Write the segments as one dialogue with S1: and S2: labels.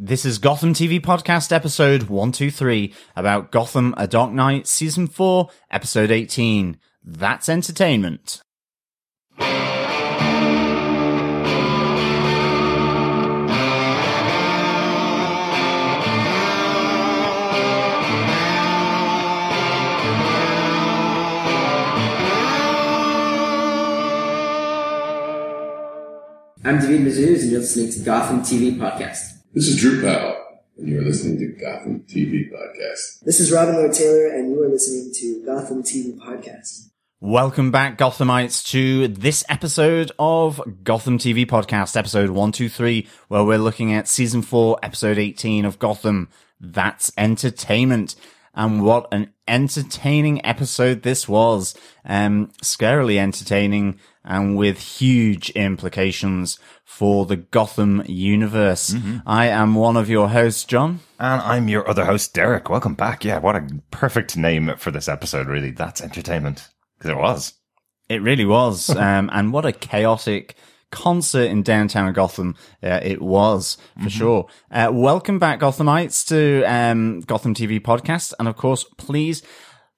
S1: This is Gotham TV Podcast episode 123 about Gotham A Dark Knight season 4 episode 18. That's entertainment.
S2: I'm David Mazouz, and you're listening to Gotham TV Podcast.
S3: This is Drew Powell, and you're listening to Gotham TV Podcast.
S4: This is Robin Lord Taylor, and you are listening to Gotham TV Podcast.
S1: Welcome back, Gothamites, to this episode of Gotham TV Podcast, episode 123, where we're looking at season 4, episode 18 of Gotham. That's entertainment. And what an entertaining episode this was. Um, scarily entertaining and with huge implications for the Gotham universe. I am one of your hosts, John.
S5: And I'm your other host, Derek. Welcome back. Yeah, what a perfect name for this episode, really. That's entertainment. Because it was.
S1: It really was. um, and what a chaotic concert in downtown Gotham uh, it was for sure. Uh, welcome back, Gothamites, to um, Gotham TV podcast. And of course, please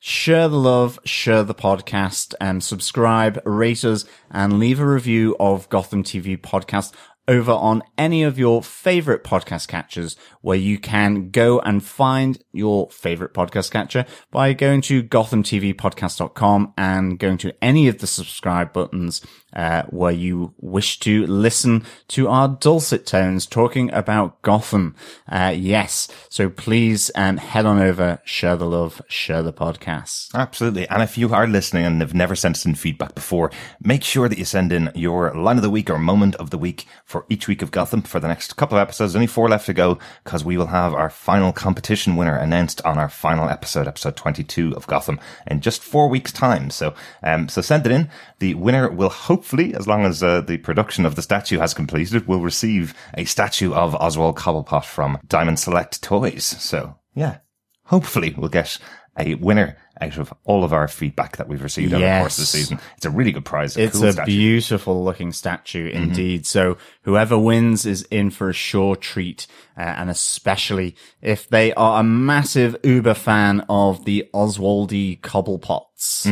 S1: share the love, share the podcast, and subscribe, rate us, and leave a review of Gotham TV podcast over on any of your favorite podcast catchers where you can go and find your favorite podcast catcher by going to gothamtvpodcast.com and going to any of the subscribe buttons uh, where you wish to listen to our dulcet tones talking about Gotham. Uh, yes. So please um, head on over, share the love, share the podcast.
S5: Absolutely. And if you are listening and have never sent us in feedback before, make sure that you send in your line of the week or moment of the week for each week of Gotham for the next couple of episodes. Only four left to go because we will have our final competition winner announced on our final episode, episode 22 of Gotham in just four weeks time. So, um, so send it in. The winner will hopefully, as long as uh, the production of the statue has completed, we'll receive a statue of Oswald Cobblepot from Diamond Select Toys. So yeah, hopefully we'll get a winner out of all of our feedback that we've received over the course of the season. It's a really good prize. A
S1: It's
S5: cool
S1: a
S5: statue.
S1: beautiful looking statue indeed. So whoever wins is in for a sure treat. Uh, and especially if they are a massive Uber fan of the Oswaldy Cobblepots.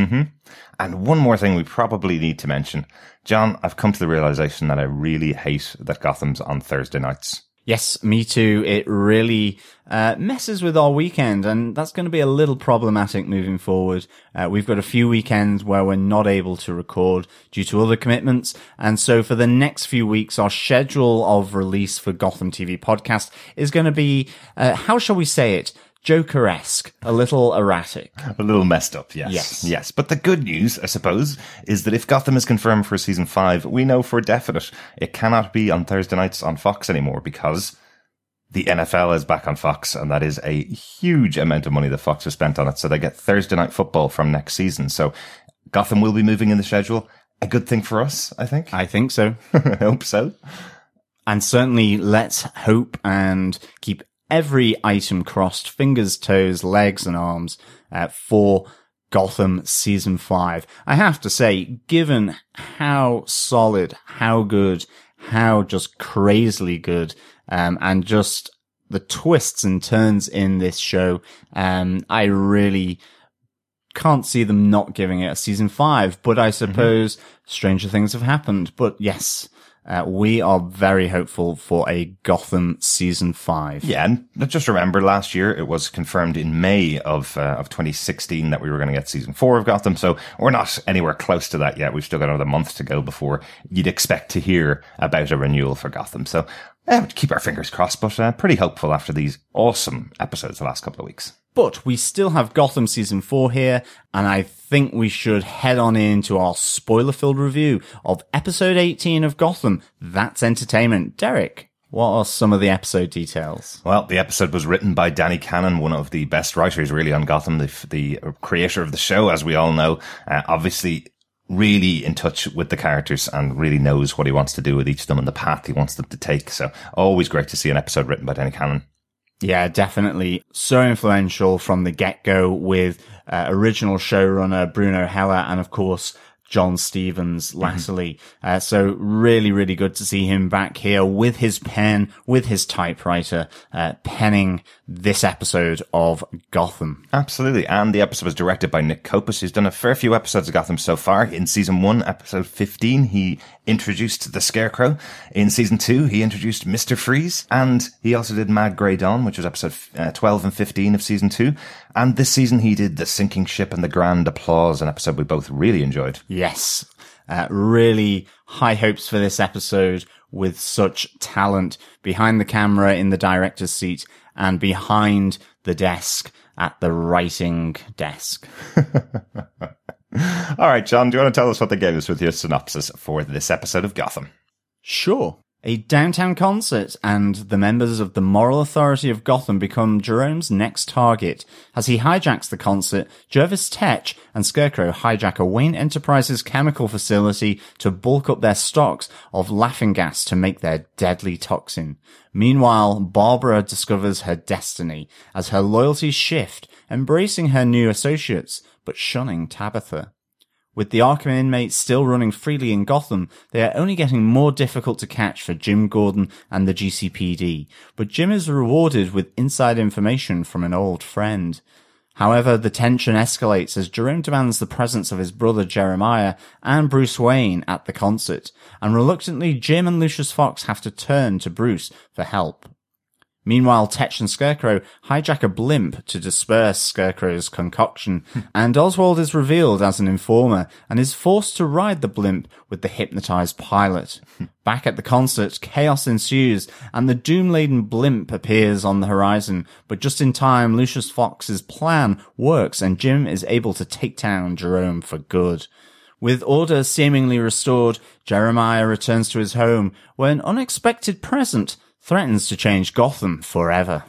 S5: And one more thing we probably need to mention. John, I've come to the realization that I really hate that Gotham's on Thursday nights.
S1: Yes, me too. It really uh, messes with our weekend, and that's going to be a little problematic moving forward. Uh, we've got a few weekends where we're not able to record due to other commitments, and so for the next few weeks, our schedule of release for Gotham TV podcast is going to be, uh, how shall we say it, Joker-esque, a little erratic.
S5: A little messed up, yes.
S1: Yes.
S5: Yes. But the good news, I suppose, is that if Gotham is confirmed for season five, we know for definite it cannot be on Thursday nights on Fox anymore because the NFL is back on Fox and that is a huge amount of money that Fox has spent on it. So they get Thursday night football from next season. So Gotham will be moving in the schedule. A good thing for us, I think.
S1: I think so.
S5: I hope so.
S1: And certainly let's hope and keep every item crossed, fingers, toes, legs and arms, uh, for Gotham season five. I have to say, given how solid, how good, how just crazily good, um, and just the twists and turns in this show, um, I really can't see them not giving it a season five, but I suppose stranger things have happened. But yes, uh, we are very hopeful for a Gotham season five.
S5: Yeah, and just remember last year it was confirmed in May of uh, of 2016 that we were going to get season four of Gotham. So we're not anywhere close to that yet. We've still got another month to go before you'd expect to hear about a renewal for Gotham. So uh, keep our fingers crossed, but uh, pretty hopeful after these awesome episodes the last couple of weeks.
S1: But we still have Gotham season four here, and I think we should head on into our spoiler filled review of episode 18 of Gotham. That's entertainment. Derek, what are some of the episode details?
S5: Well, the episode was written by Danny Cannon, one of the best writers really on Gotham, the, the creator of the show, as we all know. Uh, obviously, really in touch with the characters and really knows what he wants to do with each of them and the path he wants them to take. So always great to see an episode written by Danny Cannon.
S1: Yeah, definitely. So influential from the get go with uh, original showrunner Bruno Heller and of course John Stephens latterly. Uh, so really, really good to see him back here with his pen, with his typewriter, uh, penning this episode of Gotham.
S5: Absolutely. And the episode was directed by Nick Copus, who's done a fair few episodes of Gotham so far. In season one, episode 15, he introduced the Scarecrow. In season two, he introduced Mr. Freeze. And he also did Mad Grey Dawn, which was episode uh, 12 and 15 of season two. And this season, he did The Sinking Ship and the Grand Applause, an episode we both really enjoyed.
S1: Yes. Uh, really high hopes for this episode with such talent behind the camera in the director's seat and behind the desk at the writing desk.
S5: All right, John, do you want to tell us what they gave us with your synopsis for this episode of Gotham?
S1: Sure. A downtown concert and the members of the moral authority of Gotham become Jerome's next target. As he hijacks the concert, Jervis Tetch and Scarecrow hijack a Wayne Enterprises chemical facility to bulk up their stocks of laughing gas to make their deadly toxin. Meanwhile, Barbara discovers her destiny as her loyalties shift, embracing her new associates, but shunning Tabitha. With the Arkham inmates still running freely in Gotham, they are only getting more difficult to catch for Jim Gordon and the GCPD, but Jim is rewarded with inside information from an old friend. However, the tension escalates as Jerome demands the presence of his brother Jeremiah and Bruce Wayne at the concert, and reluctantly Jim and Lucius Fox have to turn to Bruce for help. Meanwhile, Tetch and Scarecrow hijack a blimp to disperse Scarecrow's concoction, and Oswald is revealed as an informer and is forced to ride the blimp with the hypnotized pilot. Back at the concert, chaos ensues, and the doom-laden blimp appears on the horizon, but just in time, Lucius Fox's plan works and Jim is able to take down Jerome for good. With order seemingly restored, Jeremiah returns to his home, where an unexpected present threatens to change Gotham forever.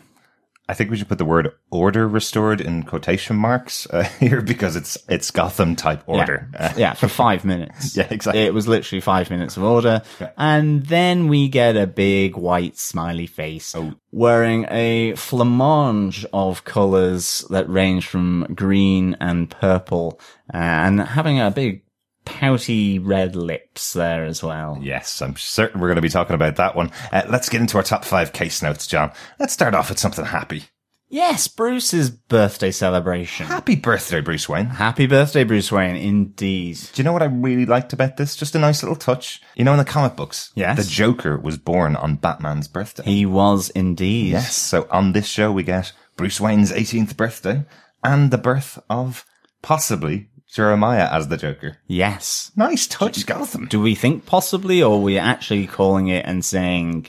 S5: I think we should put the word order restored in quotation marks uh, here because it's it's Gotham type order.
S1: Yeah, yeah, for five minutes.
S5: Yeah, exactly.
S1: It was literally five minutes of order. And then we get a big white smiley face
S5: Oh.
S1: wearing a flamange of colors that range from green and purple uh, and having a big pouty red lips there as well.
S5: Yes, I'm certain we're going to be talking about that one. Uh, let's get into our top five case notes, John. Let's start off with something happy.
S1: Yes, Bruce's birthday celebration.
S5: Happy birthday, Bruce Wayne.
S1: Happy birthday, Bruce Wayne, indeed.
S5: Do you know what I really liked about this? Just a nice little touch. You know, in the comic books,
S1: Yes.
S5: the Joker was born on Batman's birthday.
S1: He was indeed.
S5: Yes, so on this show we get Bruce Wayne's 18th birthday and the birth of possibly Jeremiah as the Joker.
S1: Yes.
S5: Nice touch, Gotham.
S1: Do we think possibly, or are we actually calling it and saying,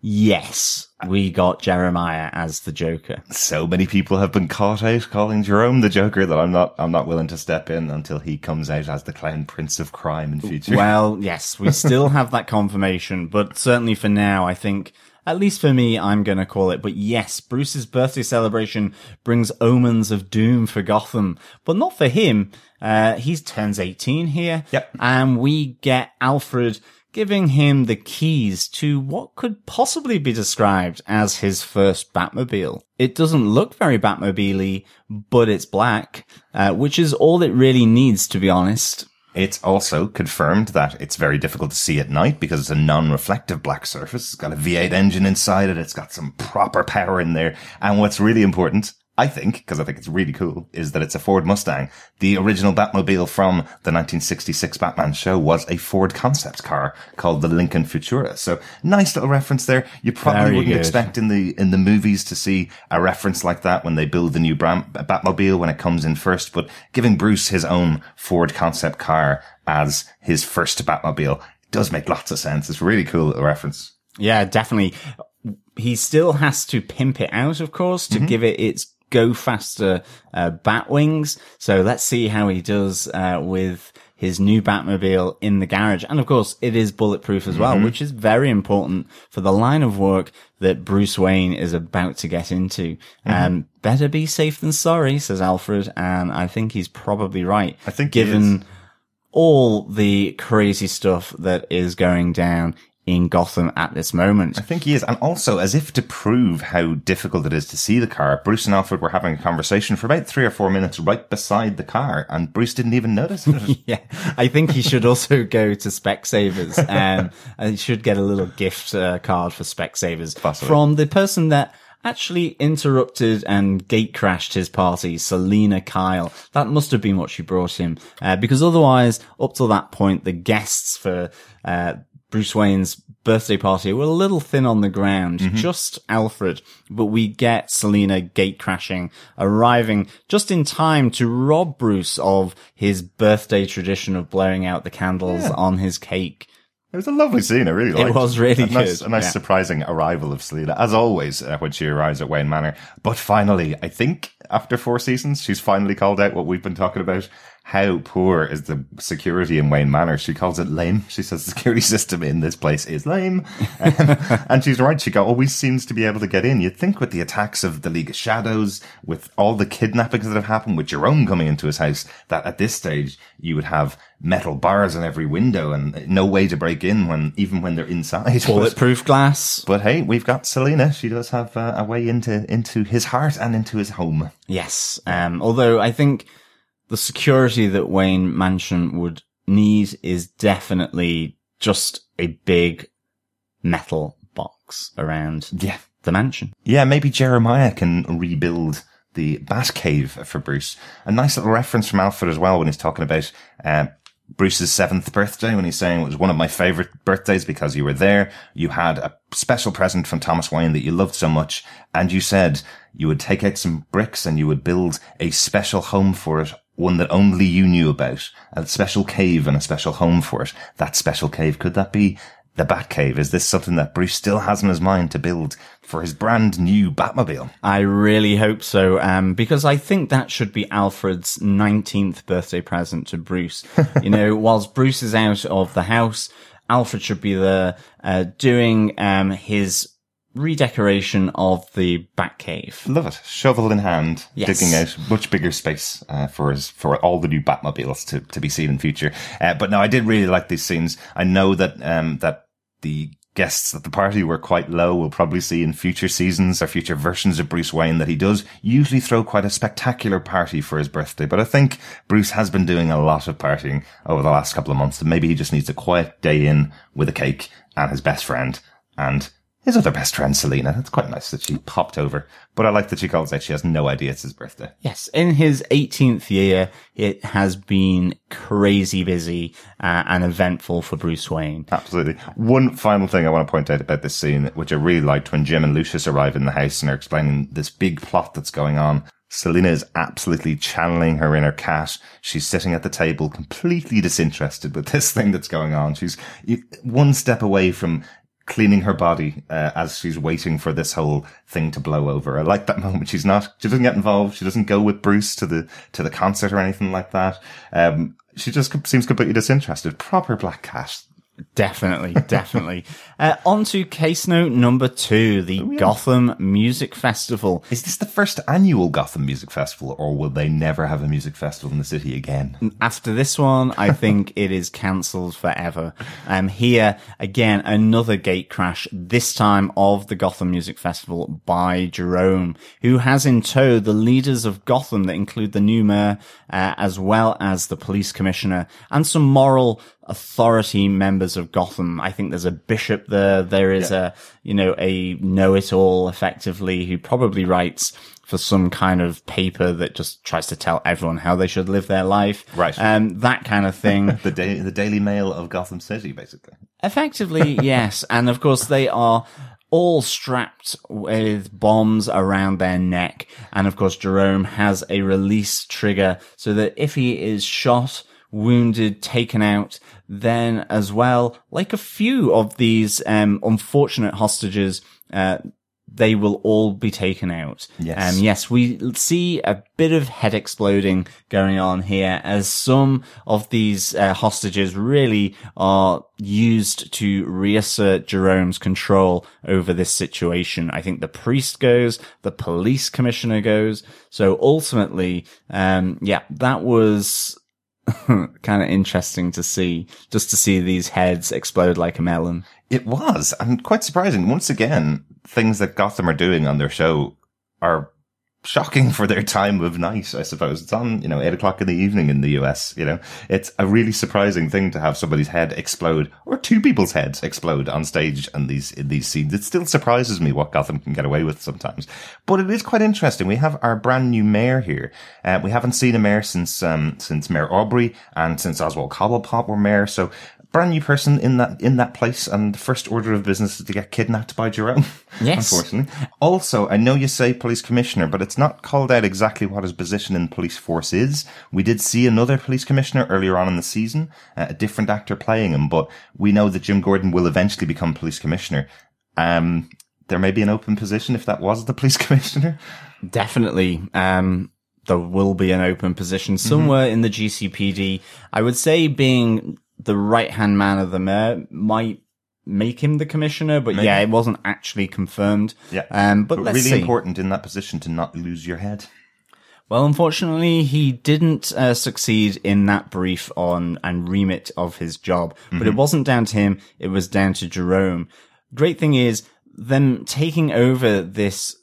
S1: yes, we got Jeremiah as the Joker?
S5: So many people have been caught out calling Jerome the Joker that I'm not I'm not willing to step in until he comes out as the clown prince of crime in future.
S1: Well, yes, we still have that confirmation, but certainly for now, I think, at least for me, I'm going to call it. But yes, Bruce's birthday celebration brings omens of doom for Gotham, but not for him. Uh, he turns 18 here.
S5: Yep.
S1: And we get Alfred giving him the keys to what could possibly be described as his first Batmobile. It doesn't look very Batmobile-y, but it's black, uh, which is all it really needs, to be honest.
S5: It's also confirmed that it's very difficult to see at night because it's a non-reflective black surface. It's got a V8 engine inside it. It's got some proper power in there. And what's really important, I think, because I think it's really cool, is that it's a Ford Mustang. The original Batmobile from the 1966 Batman show was a Ford concept car called the Lincoln Futura. So nice little reference there. You probably
S1: Very
S5: wouldn't
S1: good.
S5: expect in the in the movies to see a reference like that when they build the new Bram- Batmobile when it comes in first, but giving Bruce his own Ford concept car as his first Batmobile does make lots of sense. It's a really cool little reference.
S1: Yeah, definitely. He still has to pimp it out, of course,
S5: Mm-hmm.
S1: to give it its go faster uh, bat wings. So let's see how he does uh, with his new Batmobile in the garage. And of course, it is bulletproof as
S5: Mm-hmm.
S1: well, which is very important for the line of work that Bruce Wayne is about to get into.
S5: Mm-hmm.
S1: Um, better be safe than sorry, says Alfred. And I think he's probably right.
S5: I think
S1: given all the crazy stuff that is going down in Gotham at this moment.
S5: I think he is. And also, as if to prove how difficult it is to see the car, Bruce and Alfred were having a conversation for about three or four minutes right beside the car, and Bruce didn't even notice it.
S1: Yeah, I think he should also go to Specsavers. Um, and he should get a little gift uh, card for Specsavers
S5: Possibly.
S1: from the person that actually interrupted and gate crashed his party, Selina Kyle. That must have been what she brought him, uh, because otherwise, up till that point, the guests for uh, Bruce Wayne's birthday party were a little thin on the ground. Just Alfred, but we get Selina gate crashing, arriving just in time to rob Bruce of his birthday tradition of blowing out the candles on his cake.
S5: It was a lovely scene. I really liked it.
S1: was really
S5: a nice,
S1: good,
S5: A nice
S1: yeah.
S5: surprising arrival of Selina, as always, uh, when she arrives at Wayne Manor. But finally, I think after four seasons, she's finally called out what we've been talking about. How poor is the security in Wayne Manor? She calls it lame. She says the security system in this place is lame. Um, and she's right. She always seems to be able to get in. You'd think with the attacks of the League of Shadows, with all the kidnappings that have happened, with Jerome coming into his house, that at this stage you would have metal bars on every window and no way to break in when, even when they're inside.
S1: Bulletproof glass.
S5: but hey, we've got Selina. She does have uh, a way into, into his heart and into his home.
S1: Yes. Um, although I think the security that Wayne Mansion would need is definitely just a big metal box around
S5: Yeah.
S1: the mansion.
S5: Yeah, maybe Jeremiah can rebuild the Batcave for Bruce. A nice little reference from Alfred as well when he's talking about uh, Bruce's seventh birthday when he's saying it was one of my favorite birthdays because you were there. You had a special present from Thomas Wayne that you loved so much. And you said you would take out some bricks and you would build a special home for it. One that only you knew about. A special cave and a special home for it. That special cave, could that be the Batcave? Is this something that Bruce still has in his mind to build for his brand new Batmobile?
S1: I really hope so, um, because I think that should be Alfred's 19th birthday present to Bruce. you know, whilst Bruce is out of the house, Alfred should be there, uh, doing, um, his redecoration of the Batcave.
S5: Love it. Shovel in hand,
S1: Yes.
S5: digging out much bigger space uh, for his, for all the new Batmobiles to, to be seen in future. Uh, but no, I did really like these scenes. I know that um, that the guests at the party were quite low. We'll probably see in future seasons or future versions of Bruce Wayne that he does usually throw quite a spectacular party for his birthday. But I think Bruce has been doing a lot of partying over the last couple of months. And maybe he just needs a quiet day in with a cake and his best friend and his other best friend, Selina. It's quite nice that she popped over. But I like that she calls out she has no idea it's his birthday.
S1: Yes, in his 18th year, it has been crazy busy uh, and eventful for Bruce Wayne.
S5: Absolutely. One final thing I want to point out about this scene, which I really liked when Jim and Lucius arrive in the house and are explaining this big plot that's going on. Selina is absolutely channeling her inner cat. She's sitting at the table completely disinterested with this thing that's going on. She's one step away from cleaning her body uh, as she's waiting for this whole thing to blow over. I like that moment. She's not, she doesn't get involved. She doesn't go with Bruce to the, to the concert or anything like that. Um, she just seems completely disinterested. Proper black cat.
S1: Definitely, definitely. Uh, on to case note number two, the Gotham Music Festival.
S5: Is this the first annual Gotham Music Festival, or will they never have a music festival in the city again?
S1: After this one, I think it is cancelled forever. Um, here again, another gate crash, this time of the Gotham Music Festival by Jerome, who has in tow the leaders of Gotham that include the new mayor, uh, as well as the police commissioner and some moral authority members of Gotham. I think there's a bishop there. There is a, you know, a know-it-all effectively who probably writes for some kind of paper that just tries to tell everyone how they should live their life.
S5: Right.
S1: Um, that kind of thing.
S5: The da- the Daily Mail of Gotham City, basically.
S1: Effectively, yes. And of course, they are all strapped with bombs around their neck. And of course, Jerome has a release trigger so that if he is shot, wounded, taken out, then as well, like a few of these um, unfortunate hostages, uh, they will all be taken out.
S5: Yes.
S1: Um, yes, we see a bit of head exploding going on here as some of these uh, hostages really are used to reassert Jerome's control over this situation. I think the priest goes, the police commissioner goes. So ultimately, um, yeah, that was kind of interesting to see, just to see these heads explode like a melon.
S5: It was, and quite surprising. Once again, things that Gotham are doing on their show are shocking for their time of night, I suppose. It's on, you know, eight o'clock in the evening in the US, you know. It's a really surprising thing to have somebody's head explode, or two people's heads explode on stage and these, in these scenes. It still surprises me what Gotham can get away with sometimes. But it is quite interesting. We have our brand new mayor here. Uh, we haven't seen a mayor since, um, since Mayor Aubrey and since Oswald Cobblepot were mayor. So brand new person in that in that place, and the first order of business is to get kidnapped by Jerome.
S1: Yes.
S5: unfortunately. Also, I know you say police commissioner, but it's not called out exactly what his position in the police force is. We did see another police commissioner earlier on in the season, uh, a different actor playing him, but we know that Jim Gordon will eventually become police commissioner. Um, there may be an open position if that was the police commissioner.
S1: Definitely. Um, there will be an open position somewhere in the GCPD. I would say being the right hand man of the mayor might make him the commissioner, but yeah, it wasn't actually confirmed.
S5: Yeah.
S1: Um, but,
S5: But really
S1: see.
S5: important in that position to not lose your head.
S1: Well, unfortunately, he didn't uh, succeed in that brief on and remit of his job, but it wasn't down to him. It was down to Jerome. Great thing is them taking over this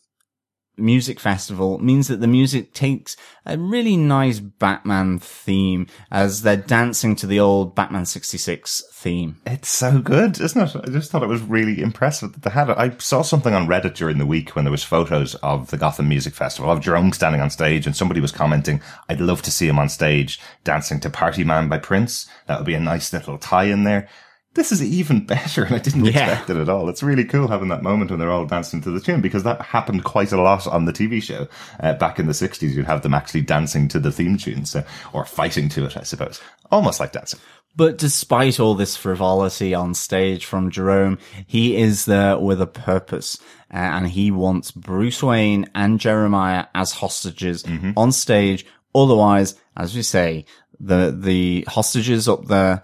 S1: music festival means that the music takes a really nice Batman theme as they're dancing to the old Batman 66 theme.
S5: It's so good, isn't it? I just thought it was really impressive that they had it. I saw something on Reddit during the week when there was photos of the Gotham Music Festival of Jerome standing on stage and somebody was commenting, I'd love to see him on stage dancing to Party Man by Prince. That would be a nice little tie in there. This is even better and I didn't
S1: Yeah.
S5: expect it at all. It's really cool having that moment when they're all dancing to the tune because that happened quite a lot on the TV show. Uh, back in the 60s, you'd have them actually dancing to the theme tune, so, or fighting to it, I suppose. Almost like dancing.
S1: But despite all this frivolity on stage from Jerome, he is there with a purpose. Uh, and he wants Bruce Wayne and Jeremiah as hostages on stage. Otherwise, as we say, the, the hostages up there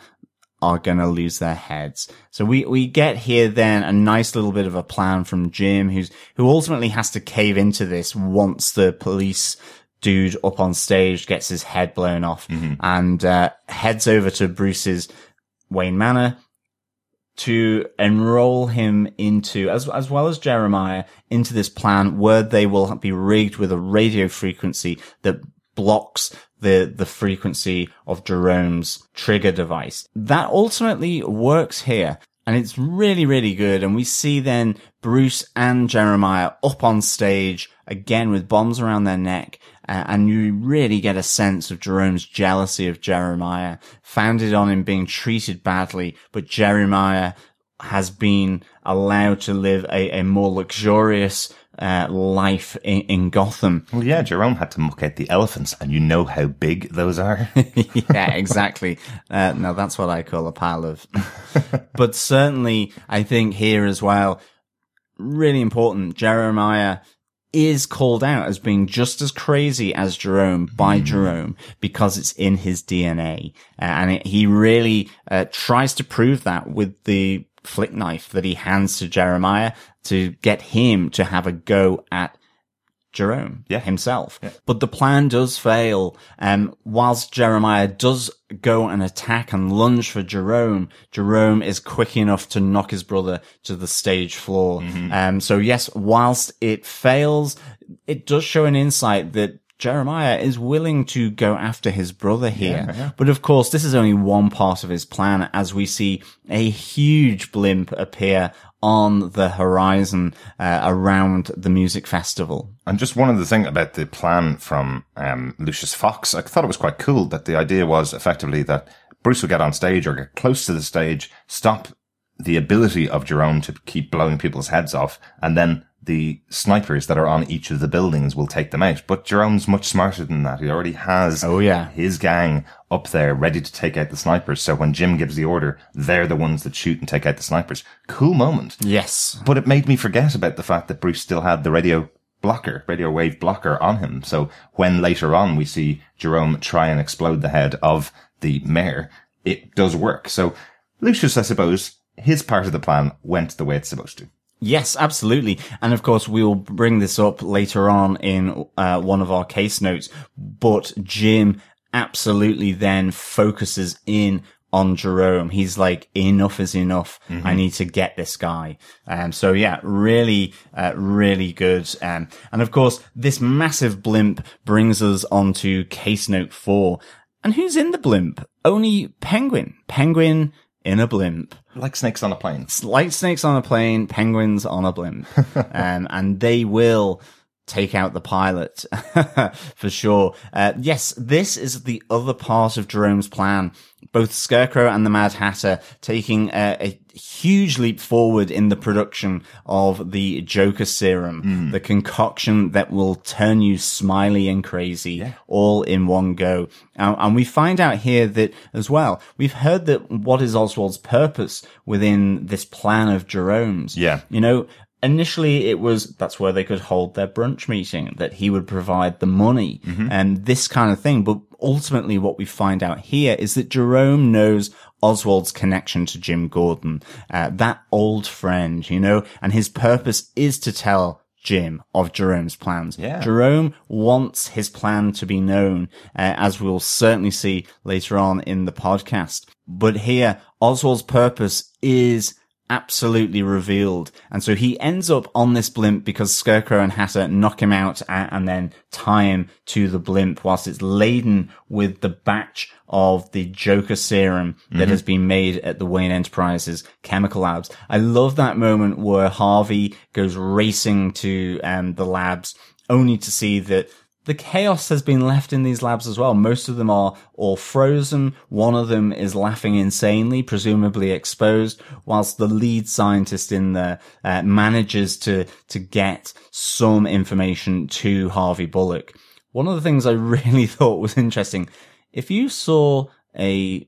S1: are going to lose their heads. So we, we get here then a nice little bit of a plan from Jim, who's, who ultimately has to cave into this once the police dude up on stage gets his head blown off and, uh, heads over to Bruce's Wayne Manor to enroll him into, as, as well as Jeremiah, into this plan where they will be rigged with a radio frequency that blocks the, the frequency of Jerome's trigger device. That ultimately works here. And it's really, really good. And we see then Bruce and Jeremiah up on stage again with bombs around their neck. Uh, and you really get a sense of Jerome's jealousy of Jeremiah, founded on him being treated badly, but Jeremiah has been allowed to live a, a more luxurious uh, life in, in Gotham.
S5: Well, yeah, Jerome had to muck out the elephants, and you know how big those are.
S1: yeah, exactly. Uh, no, that's what I call a pile of. but certainly, I think here as well, really important. Jeremiah is called out as being just as crazy as Jerome by Jerome because it's in his DNA. Uh, and it, he really uh, tries to prove that with the flick knife that he hands to Jeremiah to get him to have a go at Jerome
S5: Yeah.
S1: himself. But the plan does fail. Um, whilst Jeremiah does go and attack and lunge for Jerome, Jerome is quick enough to knock his brother to the stage floor. Um, so yes, whilst it fails, it does show an insight that Jeremiah is willing to go after his brother here. But of course, this is only one part of his plan as we see a huge blimp appear on the horizon uh, around the music festival.
S5: And just one other thing about the plan from um, Lucius Fox, I thought it was quite cool that the idea was effectively that Bruce would get on stage or get close to the stage, stop the ability of Jerome to keep blowing people's heads off, and then the snipers that are on each of the buildings will take them out. But Jerome's much smarter than that. He already has
S1: Oh, yeah.
S5: his gang up there ready to take out the snipers. So when Jim gives the order, they're the ones that shoot and take out the snipers. Cool moment.
S1: Yes.
S5: But it made me forget about the fact that Bruce still had the radio blocker, radio wave blocker on him. So when later on we see Jerome try and explode the head of the mayor, it does work. So Lucius, I suppose, his part of the plan went the way it's supposed to.
S1: Yes, absolutely. And of course, we will bring this up later on in uh, one of our case notes. But Jim absolutely then focuses in on Jerome. He's like, enough is enough. I need to get this guy. Um, so yeah, really, uh, really good. Um, and of course, this massive blimp brings us onto case note four. And who's in the blimp? Only Penguin. Penguin in a blimp.
S5: Like snakes on a plane.
S1: Light snakes on a plane, penguins on a blimp. um, and they will take out the pilot for sure. Uh, yes, this is the other part of Jerome's plan. Both Scarecrow and the Mad Hatter taking a, a huge leap forward in the production of the Joker serum, the concoction that will turn you smiley and crazy all in one go. Uh, and we find out here that as well, we've heard that what is Oswald's purpose within this plan of Jerome's.
S5: Yeah.
S1: You know, initially it was that's where they could hold their brunch meeting that he would provide the money and this kind of thing but ultimately what we find out here is that jerome knows oswald's connection to jim gordon uh, that old friend you know and his purpose is to tell Jim of Jerome's plans.
S5: Yeah.
S1: Jerome wants his plan to be known, uh, as we'll certainly see later on in the podcast. But here, Oswald's purpose is absolutely revealed. And so he ends up on this blimp because Scarecrow and Hatter knock him out and then tie him to the blimp whilst it's laden with the batch of the Joker serum that has been made at the Wayne Enterprises chemical labs. I love that moment where Harvey goes racing to um, the labs only to see that the chaos has been left in these labs as well. Most of them are all frozen. One of them is laughing insanely, presumably exposed, whilst the lead scientist in there uh, manages to to get some information to Harvey Bullock. One of the things I really thought was interesting, if you saw a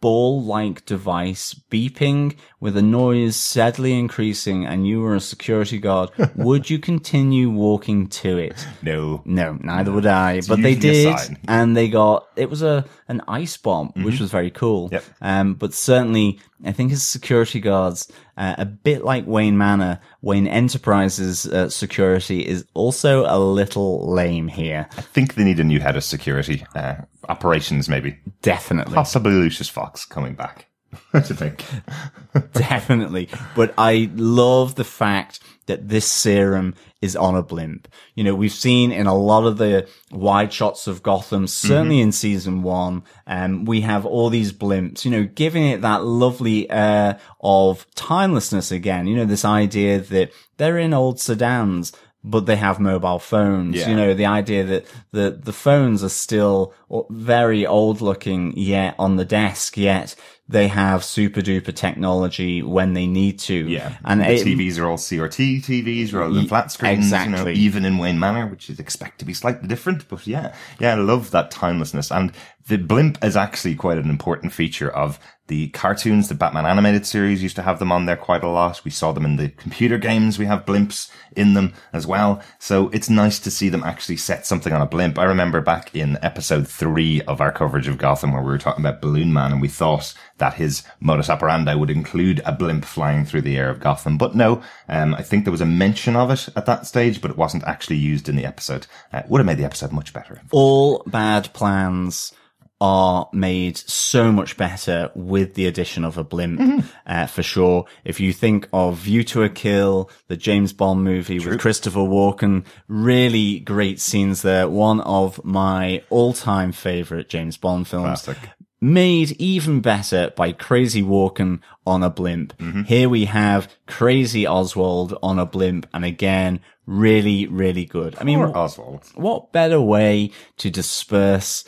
S1: ball-like device beeping with a noise steadily increasing and you were a security guard, would you continue walking to it?
S5: No.
S1: No, neither would I. but they did, and they got it was a an ice bomb, which was very cool.
S5: Mm-hmm. Yep.
S1: Um, but certainly, I think as security guards, uh, a bit like Wayne Manor, Wayne Enterprises uh, security is also a little lame here.
S5: I think they need a new head of security. Uh, operations, maybe.
S1: Definitely.
S5: Possibly Lucius Fox coming back. what do you think?
S1: Definitely. But I love the fact that this serum is on a blimp. You know, we've seen in a lot of the wide shots of Gotham, certainly in season one, um, we have all these blimps, you know, giving it that lovely air of timelessness again. You know, this idea that they're in old sedans, but they have mobile phones.
S5: Yeah.
S1: You know, the idea that the, the phones are still very old looking, yet on the desk, yet they have super duper technology when they need to.
S5: Yeah.
S1: And
S5: the
S1: it,
S5: TVs are all CRT TVs rather than flat screens. You know,
S1: exactly.
S5: even in Wayne Manor, which you'd expect to be slightly different. But yeah, yeah, I love that timelessness. And the blimp is actually quite an important feature of the cartoons. The Batman animated series used to have them on there quite a lot. We saw them in the computer games. We have blimps in them as well. So it's nice to see them actually set something on a blimp. I remember back in episode three of our coverage of Gotham where we were talking about Balloon Man and we thought that his modus operandi would include a blimp flying through the air of Gotham. But no, um, I think there was a mention of it at that stage, but it wasn't actually used in the episode. Uh, would have made the episode much better.
S1: all bad plans are made so much better with the addition of a blimp, uh, for sure. If you think of View to a Kill, the James Bond movie with Christopher Walken, really great scenes there. One of my all-time favorite James Bond films.
S5: Classic.
S1: Made even better by Crazy Walken on a blimp. Here we have Crazy Oswald on a blimp, and again, really, really good. I mean,
S5: Oswald.
S1: what better way to disperse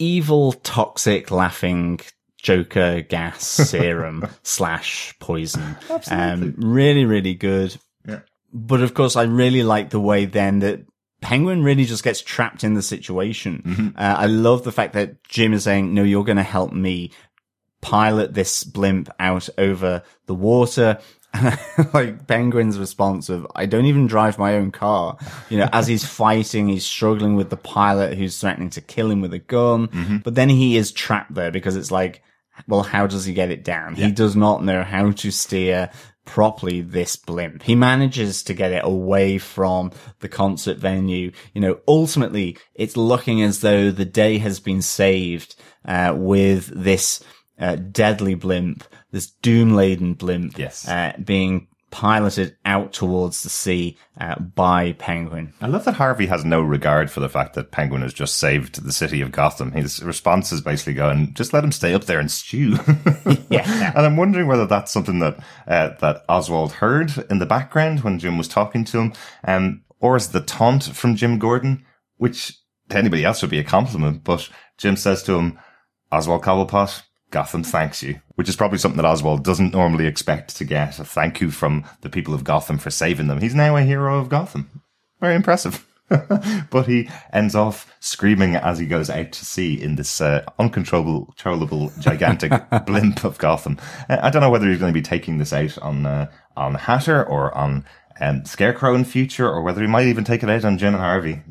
S1: evil, toxic, laughing Joker gas serum slash poison? Um, really, really good.
S5: Yeah.
S1: But of course, I really like the way then that Penguin really just gets trapped in the situation. Uh, I love the fact that Jim is saying, no, you're going to help me pilot this blimp out over the water. And like Penguin's response of, I don't even drive my own car. You know, as he's fighting, he's struggling with the pilot who's threatening to kill him with a gun. But then he is trapped there because it's like, well, how does he get it down? He does not know how to steer properly this blimp. He manages to get it away from the concert venue. You know, ultimately it's looking as though the day has been saved, uh, with this, uh, deadly blimp, this doom laden blimp,
S5: Yes.
S1: uh, being piloted out towards the sea, uh, by Penguin.
S5: I love that Harvey has no regard for the fact that Penguin has just saved the city of Gotham. His response is basically going, just let him stay up there and stew.
S1: Yeah.
S5: and I'm wondering whether that's something that, uh, that Oswald heard in the background when Jim was talking to him. Um, or is the taunt from Jim Gordon, which to anybody else would be a compliment, but Jim says to him, Oswald Cobblepot, Gotham thanks you, which is probably something that Oswald doesn't normally expect to get. A thank you from the people of Gotham for saving them. He's now a hero of Gotham. Very impressive. but he ends off screaming as he goes out to sea in this uh, uncontrollable, gigantic blimp of Gotham. Uh, I don't know whether he's going to be taking this out on uh, on Hatter or on um, Scarecrow in future, or whether he might even take it out on Jim and Harvey.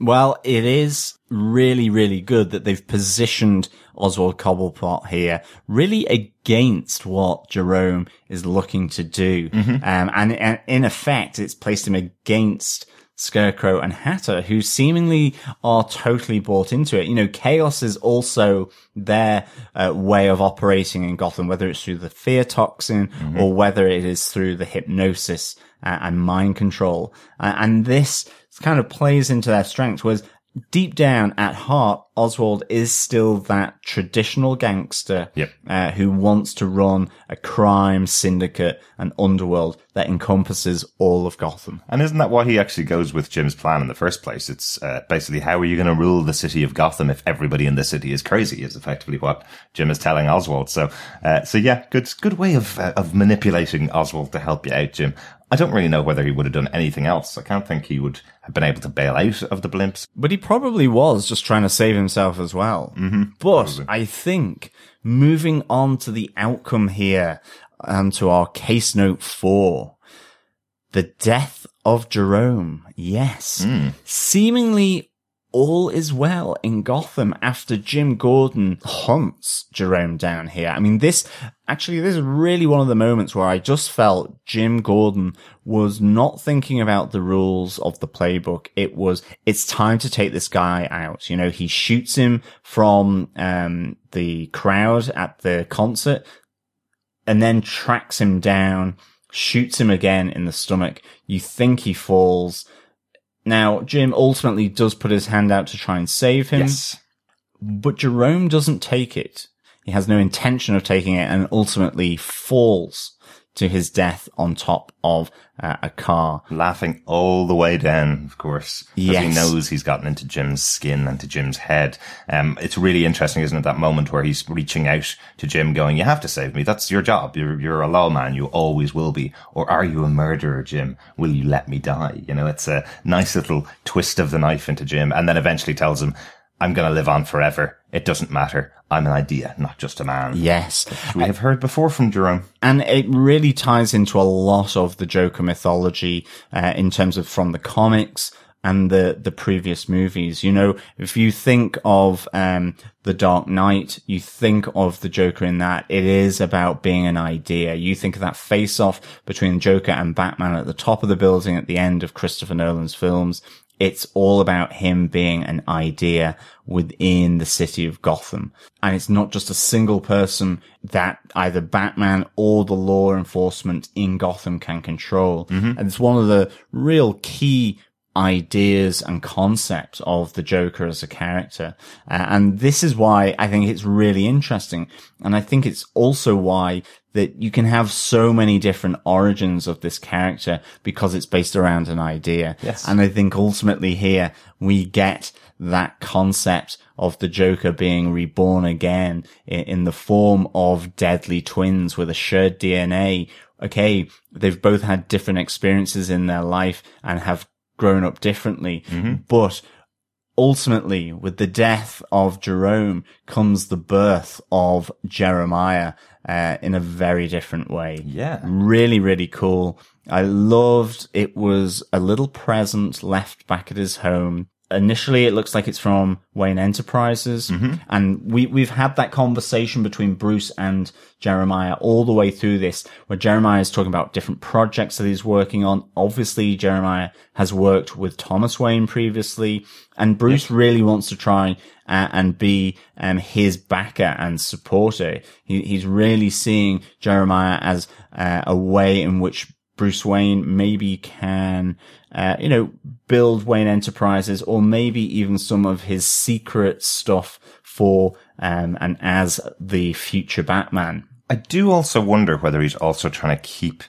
S1: Well, it is really, really good that they've positioned Oswald Cobblepot here really against what Jerome is looking to do. Um, and, and in effect, it's placed him against Scarecrow and Hatter, who seemingly are totally bought into it. You know, chaos is also their uh, way of operating in Gotham, whether it's through the fear toxin or whether it is through the hypnosis uh, and mind control. Uh, and this kind of plays into their strengths, whereas deep down at heart, Oswald is still that traditional gangster
S5: Yep.
S1: uh, who wants to run a crime syndicate and underworld that encompasses all of Gotham.
S5: And isn't that why he actually goes with Jim's plan in the first place? It's uh, basically how are you going to rule the city of Gotham if everybody in the city is crazy? Is effectively what Jim is telling Oswald. So, uh, so yeah, good, good way of uh, of manipulating Oswald to help you out, Jim. I don't really know whether he would have done anything else. I can't think he would have been able to bail out of the blimps.
S1: But he probably was just trying to save himself as well. Mm-hmm. But I think moving on to the outcome here and to our case note four, the death of Jerome. Yes. Seemingly all is well in Gotham after Jim Gordon hunts Jerome down here. I mean, this actually, this is really one of the moments where I just felt Jim Gordon was not thinking about the rules of the playbook. It was, it's time to take this guy out. You know, he shoots him from, um, the crowd at the concert and then tracks him down, shoots him again in the stomach. You think he falls. Now, Jim ultimately does put his hand out to try and save him,
S5: Yes.
S1: but Jerome doesn't take it. He has no intention of taking it and ultimately falls to his death on top of uh, a car.
S5: Laughing all the way down, of course. Because he knows he's gotten into Jim's skin and to Jim's head. Um, it's really interesting, isn't it? That moment where he's reaching out to Jim going, you have to save me. That's your job. You're, you're a lawman. You always will be. Or are you a murderer, Jim? Will you let me die? You know, it's a nice little twist of the knife into Jim and then eventually tells him, I'm going to live on forever. It doesn't matter. I'm an idea, not just a man.
S1: Yes.
S5: Which we have heard before from Jerome.
S1: And it really ties into a lot of the Joker mythology, uh, in terms of from the comics and the, the previous movies. You know, if you think of, um, The Dark Knight, you think of the Joker in that. It is about being an idea. You think of that face off between Joker and Batman at the top of the building at the end of Christopher Nolan's films. It's all about him being an idea within the city of Gotham. And it's not just a single person that either Batman or the law enforcement in Gotham can control. Mm-hmm. And it's one of the real key ideas and concepts of the Joker as a character. Uh, and this is why I think it's really interesting. And I think it's also why that you can have so many different origins of this character because it's based around an idea.
S5: Yes.
S1: And I think ultimately here we get that concept of the Joker being reborn again in, in the form of deadly twins with a shared DNA. Okay. They've both had different experiences in their life and have grown up differently, but ultimately with the death of Jerome comes the birth of Jeremiah, uh, in a very different way.
S5: Yeah.
S1: Really, really cool. I loved it was a little present left back at his home. Initially it looks like it's from Wayne Enterprises. And we, we've had that conversation between Bruce and Jeremiah all the way through this, where Jeremiah is talking about different projects that he's working on. Obviously, Jeremiah has worked with Thomas Wayne previously, and Bruce really wants to try uh, and be um, his backer and supporter. He, he's really seeing Jeremiah as uh, a way in which Bruce Wayne maybe can, uh, you know, build Wayne Enterprises or maybe even some of his secret stuff for, um, and as the future Batman.
S5: I do also wonder whether he's also trying to keep,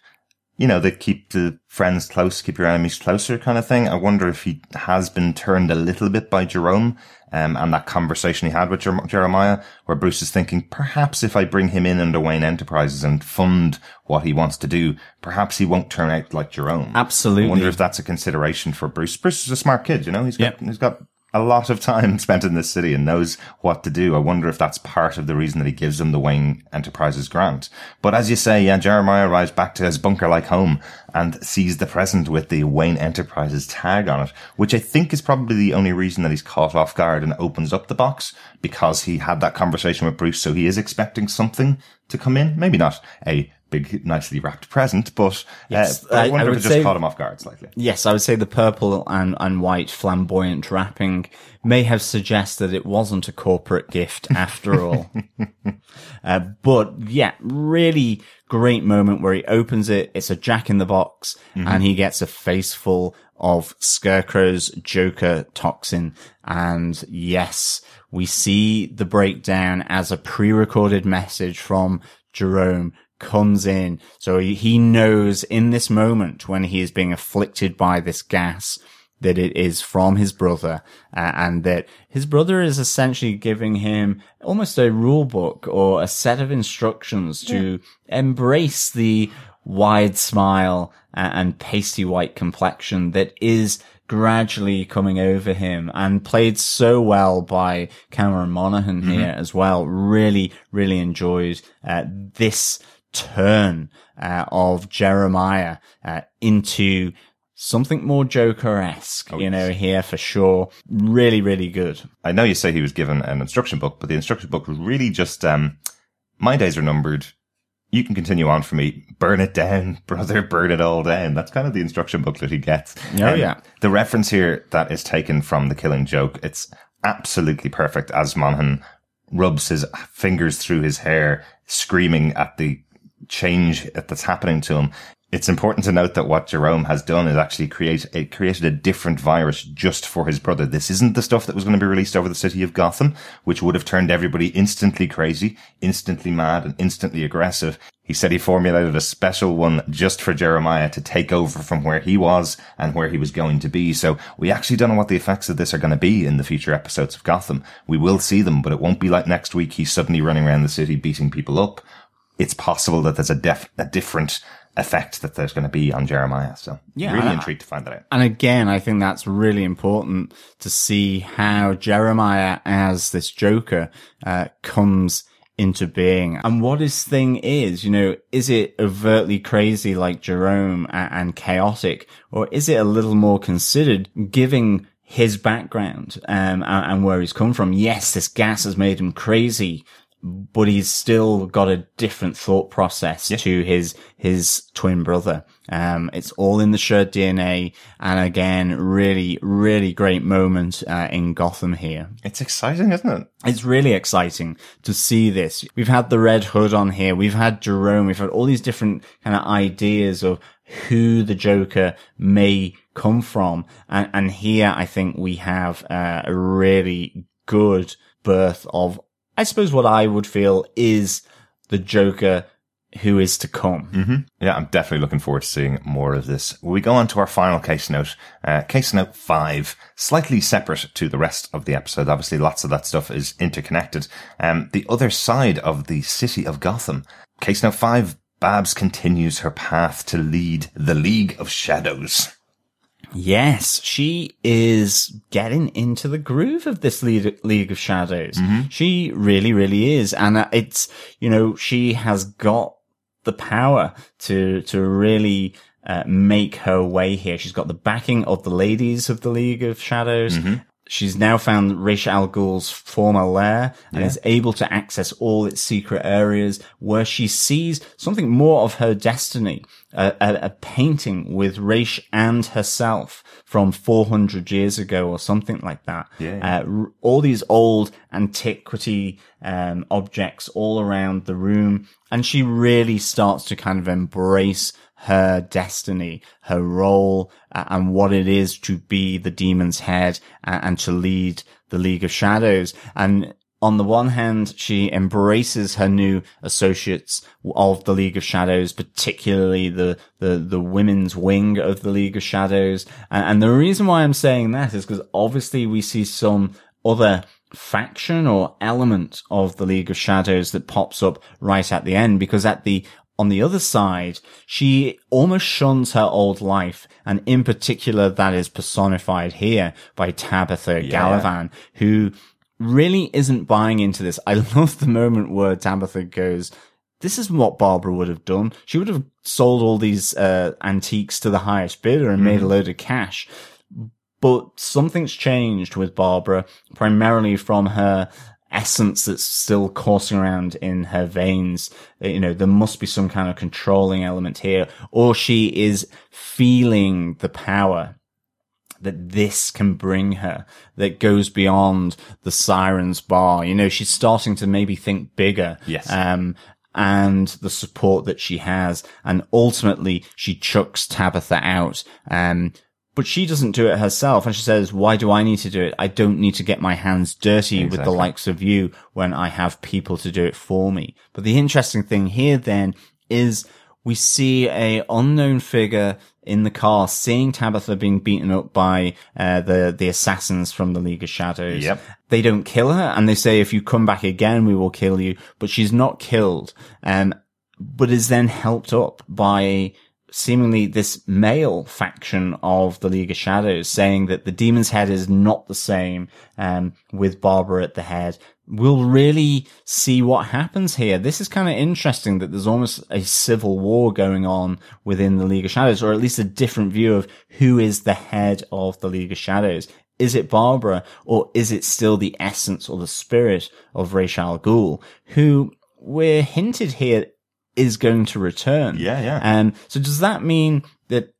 S5: you know, the keep the friends close, keep your enemies closer kind of thing. I wonder if he has been turned a little bit by Jerome, um, and that conversation he had with Jer- Jeremiah, where Bruce is thinking, perhaps if I bring him in under Wayne Enterprises and fund what he wants to do, perhaps he won't turn out like Jerome.
S1: Absolutely.
S5: I wonder if that's a consideration for Bruce. Bruce is a smart kid, you know, he's got, he's got a lot of time spent in this city and knows what to do. I wonder if that's part of the reason that he gives them the Wayne Enterprises grant. But as you say, yeah, Jeremiah arrives back to his bunker like home and sees the present with the Wayne Enterprises tag on it, which I think is probably the only reason that he's caught off guard and opens up the box because he had that conversation with Bruce. So he is expecting something to come in. Maybe not a big, nicely wrapped present, but,
S1: Yes,
S5: uh, I,
S1: I- I
S5: wonder
S1: would
S5: if it just
S1: say-
S5: caught him off guard slightly.
S1: Yes, I would say the purple and, and white flamboyant wrapping may have suggested it wasn't a corporate gift after all. uh, but yeah, really great moment where he opens it. It's a jack in the box and he gets a face full of Scarecrow's Joker toxin. And yes, we see the breakdown as a pre-recorded message from Jerome comes in. So he, knows in this moment when he is being afflicted by this gas that it is from his brother uh, and that his brother is essentially giving him almost a rule book or a set of instructions to embrace the wide smile uh, and pasty white complexion that is gradually coming over him and played so well by Cameron Monaghan here as well. Really, really enjoyed uh, this turn uh, of Jeremiah uh, into something more Joker-esque, you know, here for sure. Really, really good.
S5: I know you say he was given an instruction book, but the instruction book was really just, um, my days are numbered. You can continue on for me. Burn it down, brother. Burn it all down. That's kind of the instruction booklet he gets. Um,
S1: Oh, yeah.
S5: The reference here that is taken from the killing joke, it's absolutely perfect as Monaghan rubs his fingers through his hair, screaming at the change that's happening to him. It's important to note that what Jerome has done is actually create it created a different virus just for his brother. This isn't the stuff that was going to be released over the city of Gotham, which would have turned everybody instantly crazy, instantly mad, and instantly aggressive. He said he formulated a special one just for Jeremiah to take over from where he was and where he was going to be. So we actually don't know what the effects of this are going to be in the future episodes of Gotham. We will see them, but it won't be like next week he's suddenly running around the city beating people up. It's possible that there's a def- a different effect that there's going to be on Jeremiah. So
S1: Yeah,
S5: really intrigued to find that out.
S1: And again, I think that's really important to see how Jeremiah as this Joker uh, comes into being and what his thing is. You know, is it overtly crazy like Jerome a- and chaotic, or is it a little more considered, giving his background um, and, and where he's come from? Yes, this gas has made him crazy. But he's still got a different thought process to his his twin brother. Um, it's all in the shared DNA, and again, really, really great moment uh, in Gotham here.
S5: It's exciting, isn't it?
S1: It's really exciting to see this. We've had the Red Hood on here. We've had Jerome. We've had all these different kind of ideas of who the Joker may come from. And, and here I think we have uh, a really good birth of, I suppose what I would feel is the Joker who is to come.
S5: Yeah, I'm definitely looking forward to seeing more of this. We go on to our final case note, uh, case note five, slightly separate to the rest of the episode. Obviously, lots of that stuff is interconnected. Um, the other side of the city of Gotham. Case note five, Babs continues her path to lead the League of Shadows.
S1: Yes, she is getting into the groove of this League, of Shadows. She really, really is. And uh, it's, you know, she has got the power to, to really, uh, make her way here. She's got the backing of the ladies of the League of Shadows. She's now found Ra's al Ghul's former lair and is able to access all its secret areas where she sees something more of her destiny, a, a, a painting with Ra's and herself from 400 years ago or something like that.
S5: Yeah.
S1: Uh, r- all these old antiquity um, objects all around the room, and she really starts to kind of embrace her destiny, her role, uh, and what it is to be the demon's head and, and to lead the League of Shadows. And on the one hand, she embraces her new associates of the League of Shadows, particularly the, the, the women's wing of the League of Shadows. And, and the reason why I'm saying that is because obviously we see some other faction or element of the League of Shadows that pops up right at the end because at the on the other side, she almost shuns her old life, and in particular, that is personified here by Tabitha Galavan, who really isn't buying into this. I love the moment where Tabitha goes, this is what Barbara would have done. She would have sold all these uh, antiques to the highest bidder and made a load of cash. But something's changed with Barbara, primarily from her essence that's still coursing around in her veins. Uh, You know, there must be some kind of controlling element here, or she is feeling the power that this can bring her that goes beyond the siren's bar. You know, she's starting to maybe think bigger.
S5: Yes.
S1: Um, and the support that she has. And ultimately she chucks Tabitha out. Um, but she doesn't do it herself. And she says, why do I need to do it? I don't need to get my hands dirty with the likes of you when I have people to do it for me. But the interesting thing here then is we see a unknown figure in the car seeing Tabitha being beaten up by uh, the the assassins from the League of Shadows.
S5: Yep.
S1: They don't kill her, and they say if you come back again, we will kill you. But she's not killed, um, but is then helped up by seemingly this male faction of the League of Shadows saying that the Demon's Head is not the same, um, with Barbara at the head. We'll really see what happens here. This is kind of interesting that there's almost a civil war going on within the League of Shadows, or at least a different view of who is the head of the League of Shadows. Is it Barbara, or is it still the essence or the spirit of Ra's al Ghul, who we're hinted here is going to return?
S5: Yeah, yeah.
S1: Um, so does that mean that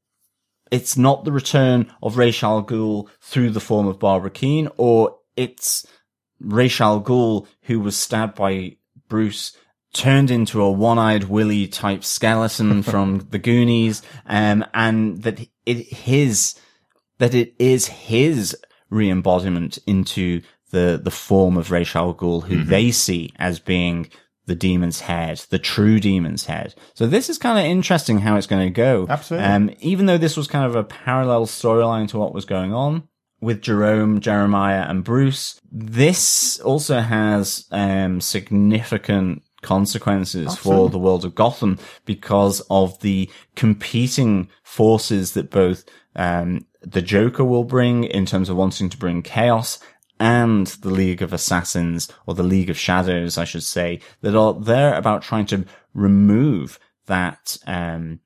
S1: it's not the return of Ra's al Ghul through the form of Barbara Kean, or it's Ra's al Ghul who was stabbed by Bruce turned into a one-eyed Willy type skeleton from the Goonies, um, and that it his that it is his re-embodiment into the the form of Ra's al Ghul, who they see as being the demon's head, the true demon's head. So this is kind of interesting how it's going to go.
S5: Absolutely.
S1: Um, even though this was kind of a parallel storyline to what was going on with Jerome, Jeremiah, and Bruce, this also has um, significant consequences for the world of Gotham because of the competing forces that both um, the Joker will bring in terms of wanting to bring chaos and the League of Assassins or the League of Shadows, I should say, that are there about trying to remove that um,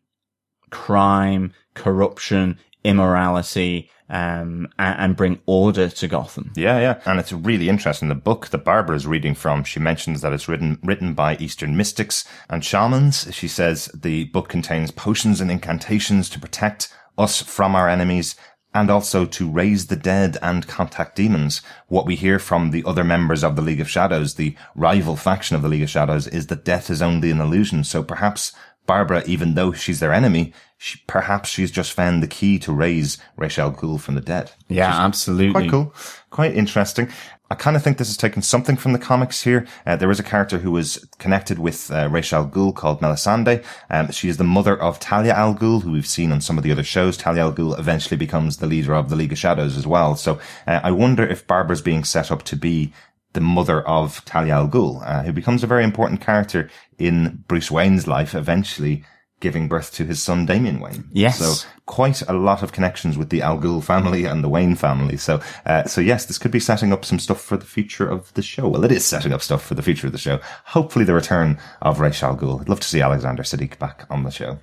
S1: crime, corruption, immorality, um, and, bring order to Gotham.
S5: Yeah, yeah. And it's really interesting. The book that Barbara is reading from, she mentions that it's written, written by Eastern mystics and shamans. She says the book contains potions and incantations to protect us from our enemies and also to raise the dead and contact demons. What we hear from the other members of the League of Shadows, the rival faction of the League of Shadows, is that death is only an illusion. So perhaps Barbara, even though she's their enemy, she, perhaps she's just found the key to raise Ra's al Ghul from the dead.
S1: Yeah, absolutely.
S5: Quite cool. Quite interesting. I kind of think this is taking something from the comics here. Uh, there is a character who is connected with uh, Ra's al Ghul called Melisande. Um, she is the mother of Talia al Ghul, who we've seen on some of the other shows. Talia al Ghul eventually becomes the leader of the League of Shadows as well. So uh, I wonder if Barbara's being set up to be the mother of Talia al Ghul, uh, who becomes a very important character in Bruce Wayne's life eventually. Giving birth to his son Damian Wayne.
S1: Yes.
S5: So quite a lot of connections with the Al Ghul family and the Wayne family. So, uh, so yes, this could be setting up some stuff for the future of the show. Well, it is setting up stuff for the future of the show. Hopefully the return of Ra's al Ghul. I'd love to see Alexander Siddig back on the show.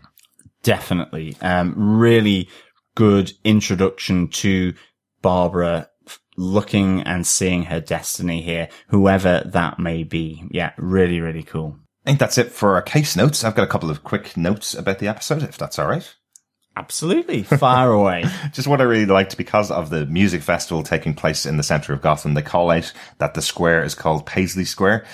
S1: Definitely. Um, really good introduction to Barbara looking and seeing her destiny here, whoever that may be. Yeah, really, really cool.
S5: I think that's it for our case notes. I've got a couple of quick notes about the episode, if that's all right.
S1: Absolutely. Far away.
S5: Just what I really liked because of the music festival taking place in the center of Gotham, they call out that the square is called Paisley Square.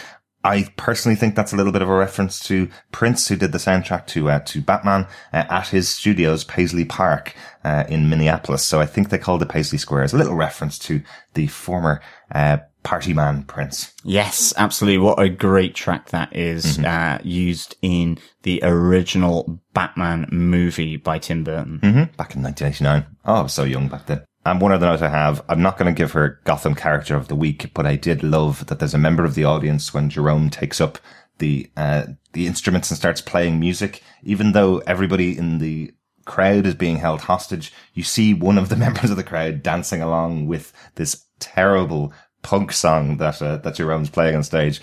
S5: I personally think that's a little bit of a reference to Prince, who did the soundtrack to uh, to Batman uh, at his studios, Paisley Park, uh, in Minneapolis. So I think they called it Paisley Square as a little reference to the former uh, party man Prince.
S1: Yes, absolutely. What a great track that is, uh, used in the original Batman movie by Tim Burton.
S5: Mm-hmm. Back in 1989. Oh, I was so young back then. And one other note I have, I'm not going to give her Gotham character of the week, but I did love that there's a member of the audience when Jerome takes up the, uh, the instruments and starts playing music, even though everybody in the crowd is being held hostage. You see one of the members of the crowd dancing along with this terrible punk song that, uh, that Jerome's playing on stage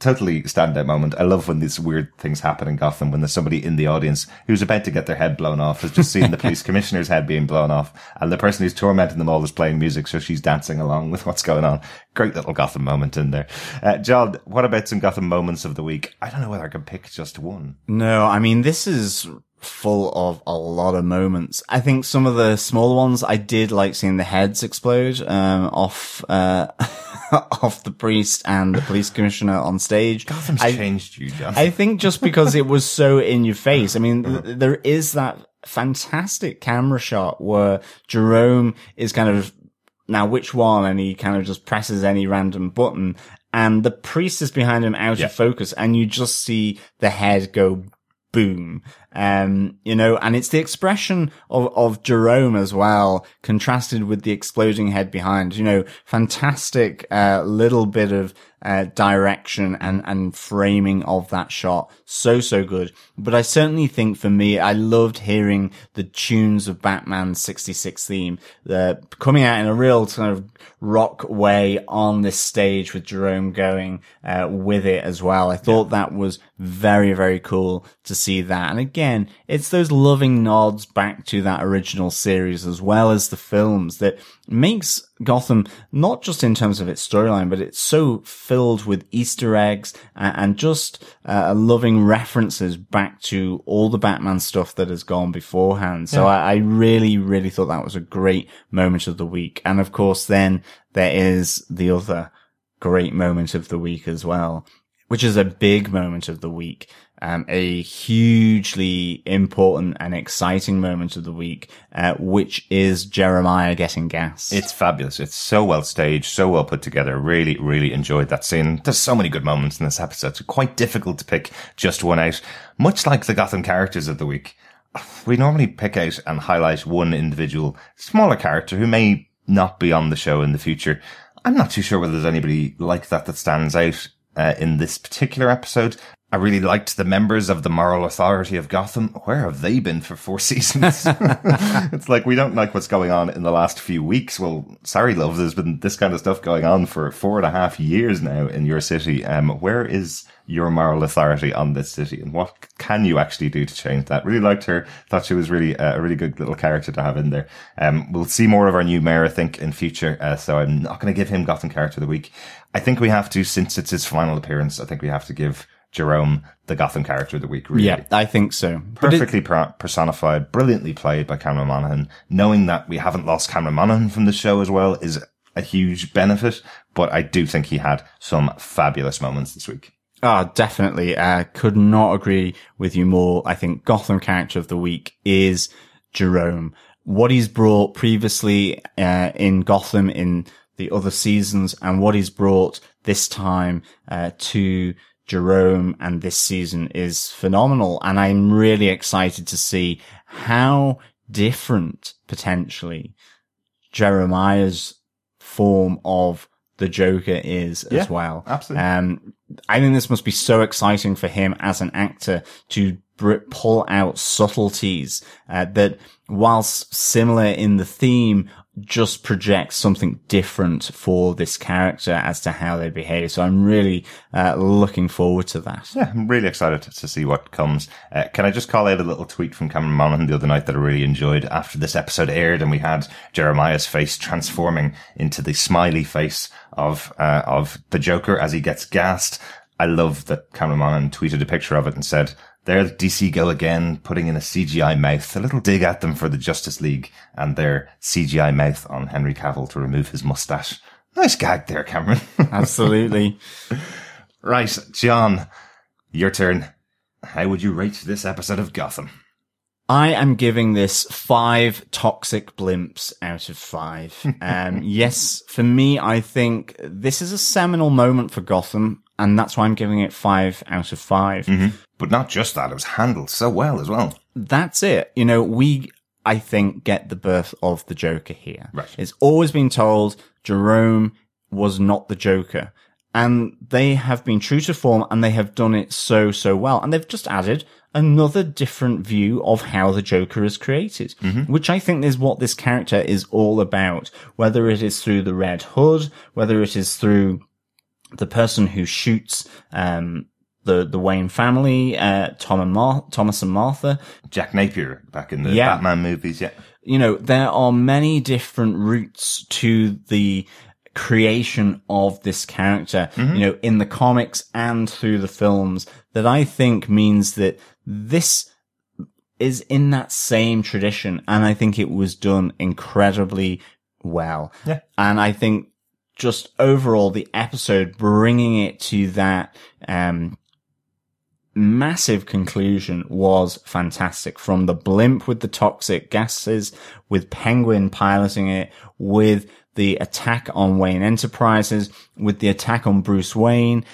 S5: totally standout moment. I love when these weird things happen in Gotham when there's somebody in the audience who's about to get their head blown off, has just seen the police commissioner's head being blown off, and the person who's tormenting them all is playing music, so she's dancing along with what's going on. Great little Gotham moment in there. Uh, John, what about some Gotham moments of the week? I don't know whether I can pick just one.
S1: No, I mean, this is full of a lot of moments. I think some of the smaller ones, I did like seeing the heads explode, um, off, uh, off the priest and the police commissioner on stage.
S5: Gotham's
S1: I,
S5: changed you, John.
S1: I think just because it was so in your face. I mean, th- there is that fantastic camera shot where Jerome is kind of now which one and he kind of just presses any random button and the priest is behind him out
S5: Yeah.
S1: of focus and you just see the head go boom. Um, you know, and it's the expression of, of Jerome as well, contrasted with the exploding head behind, you know, fantastic, uh, little bit of, uh, direction and, and framing of that shot. So, so good. But I certainly think for me, I loved hearing the tunes of Batman's 66 theme, the coming out in a real kind of rock way on this stage with Jerome going, uh, with it as well. I thought that was very, very cool to see that. And again, it's those loving nods back to that original series as well as the films that makes Gotham not just in terms of its storyline, but it's so filled with Easter eggs and, just uh, loving references back to all the Batman stuff that has gone beforehand. So I, I really, really thought that was a great moment of the week. And of course, then there is the other great moment of the week as well, which is a big moment of the week. Um, a hugely important and exciting moment of the week, uh, which is Jeremiah getting gas.
S5: It's fabulous. It's so well staged, so well put together. Really, really enjoyed that scene. There's so many good moments in this episode. It's quite difficult to pick just one out. Much like the Gotham characters of the week, we normally pick out and highlight one individual smaller character who may not be on the show in the future. I'm not too sure whether there's anybody like that that stands out uh, in this particular episode. I really liked the members of the moral authority of Gotham. Where have they been for four seasons? it's like we don't like what's going on in the last few weeks. Well, sorry, love, there's been this kind of stuff going on for four and a half years now in your city. Um, where is your moral authority on this city, and what can you actually do to change that? Really liked her. Thought she was really uh, a really good little character to have in there. Um, we'll see more of our new mayor, I think, in future. Uh, so I'm not going to give him Gotham character of the week. I think we have to, since it's his final appearance, I think we have to give Jerome the Gotham character of the week. Really.
S1: yeah, I think so. It-
S5: Perfectly per- personified, brilliantly played by Cameron Monaghan. Knowing that we haven't lost Cameron Monaghan from the show as well is a huge benefit, but I do think he had some fabulous moments this week.
S1: Ah, definitely. Uh, could not agree with you more. I think Gotham character of the week is Jerome. What he's brought previously uh, in Gotham in the other seasons and what he's brought this time uh, to Jerome and this season is phenomenal. And I'm really excited to see how different potentially Jeremiah's form of the Joker is
S5: Yeah,
S1: as well.
S5: absolutely.
S1: Um, I think this must be so exciting for him as an actor to br- pull out subtleties uh, that, whilst similar in the theme, just projects something different for this character as to how they behave. So I'm really uh, looking forward to that.
S5: Yeah, I'm really excited to see what comes. Uh, can I just call out a little tweet from Cameron Monaghan the other night that I really enjoyed after this episode aired and we had Jeremiah's face transforming into the smiley face of, uh, of the Joker as he gets gassed. I love that Cameron Monaghan tweeted a picture of it and said, there DC go again, putting in a CGI mouth, a little dig at them for the Justice League and their CGI mouth on Henry Cavill to remove his mustache. Nice gag there, Cameron.
S1: Absolutely.
S5: right, John, your turn. How would you rate this episode of Gotham?
S1: I am giving this five toxic blimps out of five. Um, yes, for me, I think this is a seminal moment for Gotham, and that's why I'm giving it five out of 5
S5: But not just that, it was handled so well as well.
S1: That's it. You know, we, I think, get the birth of the Joker here.
S5: Right.
S1: It's always been told Jerome was not the Joker. And they have been true to form and they have done it so, so well. And they've just added another different view of how the Joker is created, which I think is what this character is all about. Whether it is through the Red Hood, whether it is through the person who shoots, um, the, the Wayne family, uh, Tom and Mar- Thomas and Martha,
S5: Jack Napier back in the
S1: Yeah.
S5: Batman movies, yeah.
S1: you know, there are many different routes to the creation of this character, you know, in the comics and through the films that I think means that this is in that same tradition. And I think it was done incredibly well.
S5: Yeah.
S1: And I think just overall the episode bringing it to that, um, massive conclusion was fantastic from the blimp with the toxic gases, with Penguin piloting it, with the attack on Wayne Enterprises, with the attack on Bruce Wayne,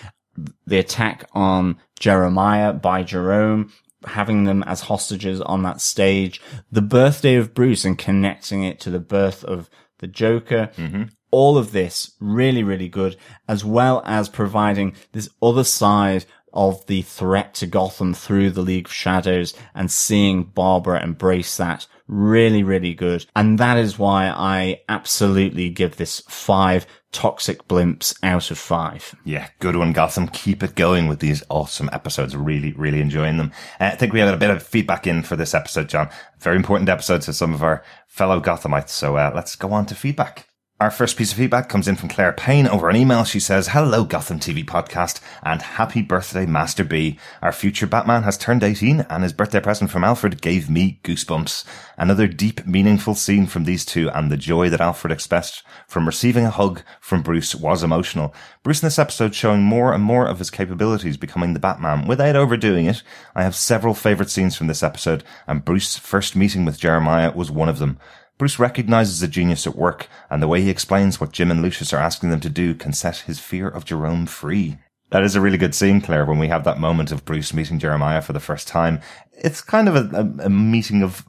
S1: the attack on Jeremiah by Jerome, having them as hostages on that stage, the birthday of Bruce and connecting it to the birth of the Joker. Mm-hmm. All of this really, really good, as well as providing this other side of the threat to Gotham through the League of Shadows and seeing Barbara embrace that. Really, really good. And that is why I absolutely give this five toxic blimps out of five.
S5: Yeah, good one, Gotham. Keep it going with these awesome episodes. Really, really enjoying them. Uh, I think we had a bit of feedback in for this episode, John. Very important episode to some of our fellow Gothamites. So uh, let's go on to feedback. Our first piece of feedback comes in from Claire Payne over an email. She says, Hello, Gotham TV podcast, and happy birthday, Master B. Our future Batman has turned 18, and his birthday present from Alfred gave me goosebumps. Another deep, meaningful scene from these two, and the joy that Alfred expressed from receiving a hug from Bruce was emotional. Bruce in this episode showing more and more of his capabilities becoming the Batman without overdoing it. I have several favourite scenes from this episode, and Bruce's first meeting with Jeremiah was one of them. Bruce recognizes a genius at work, and the way he explains what Jim and Lucius are asking them to do can set his fear of Jerome free. That is a really good scene, Claire, when we have that moment of Bruce meeting Jeremiah for the first time. It's kind of a, a, a meeting of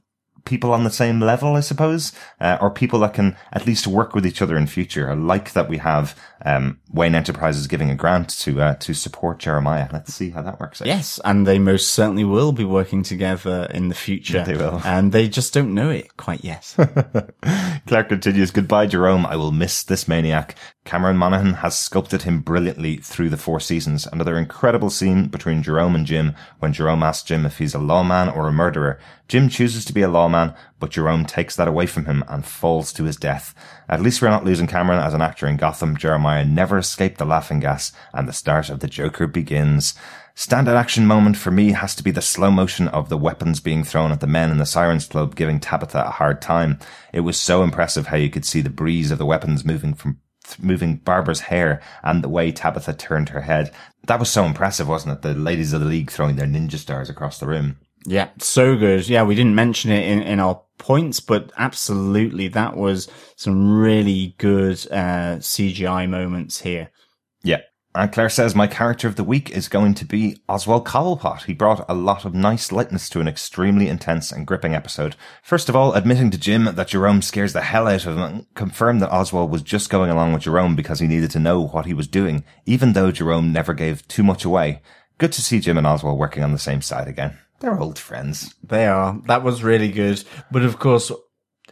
S5: people on the same level, I suppose, uh, or people that can at least work with each other in future. I like that we have um, Wayne Enterprises giving a grant to uh, to support Jeremiah. Let's see how that works out.
S1: Yes, and they most certainly will be working together in the future.
S5: They will.
S1: And they just don't know it quite yet.
S5: Claire continues, Goodbye, Jerome. I will miss this maniac. Cameron Monaghan has sculpted him brilliantly through the four seasons. Another incredible scene between Jerome and Jim when Jerome asks Jim if he's a lawman or a murderer. Jim chooses to be a lawman, but Jerome takes that away from him and falls to his death. At least we're not losing Cameron as an actor in Gotham. Jeremiah never escaped the laughing gas and the start of the Joker begins. Standout action moment for me has to be the slow motion of the weapons being thrown at the men in the Sirens Club giving Tabitha a hard time. It was so impressive how you could see the breeze of the weapons moving from moving Barbara's hair and the way Tabitha turned her head. That was so impressive, wasn't it? The ladies of the league throwing their ninja stars across the room.
S1: yeah, so good. Yeah, we didn't mention it in, in our points, but absolutely, that was some really good uh, CGI moments here.
S5: Yeah. And Claire says, my character of the week is going to be Oswald Cobblepot. He brought a lot of nice lightness to an extremely intense and gripping episode. First of all, admitting to Jim that Jerome scares the hell out of him, and confirmed that Oswald was just going along with Jerome because he needed to know what he was doing, even though Jerome never gave too much away. Good to see Jim and Oswald working on the same side again. They're old friends.
S1: They are. That was really good. But of course,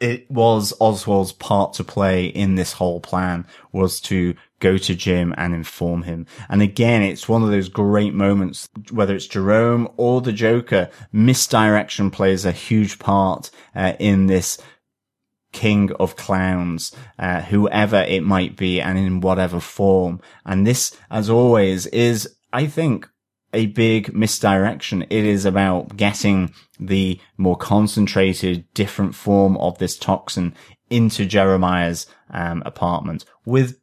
S1: it was Oswald's part to play in this whole plan was to go to Jim and inform him. And again, it's one of those great moments, whether it's Jerome or the Joker, misdirection plays a huge part uh, in this king of clowns, uh, whoever it might be and in whatever form. And this, as always, is, I think, a big misdirection. It is about getting the more concentrated, different form of this toxin into Jeremiah's um, apartment with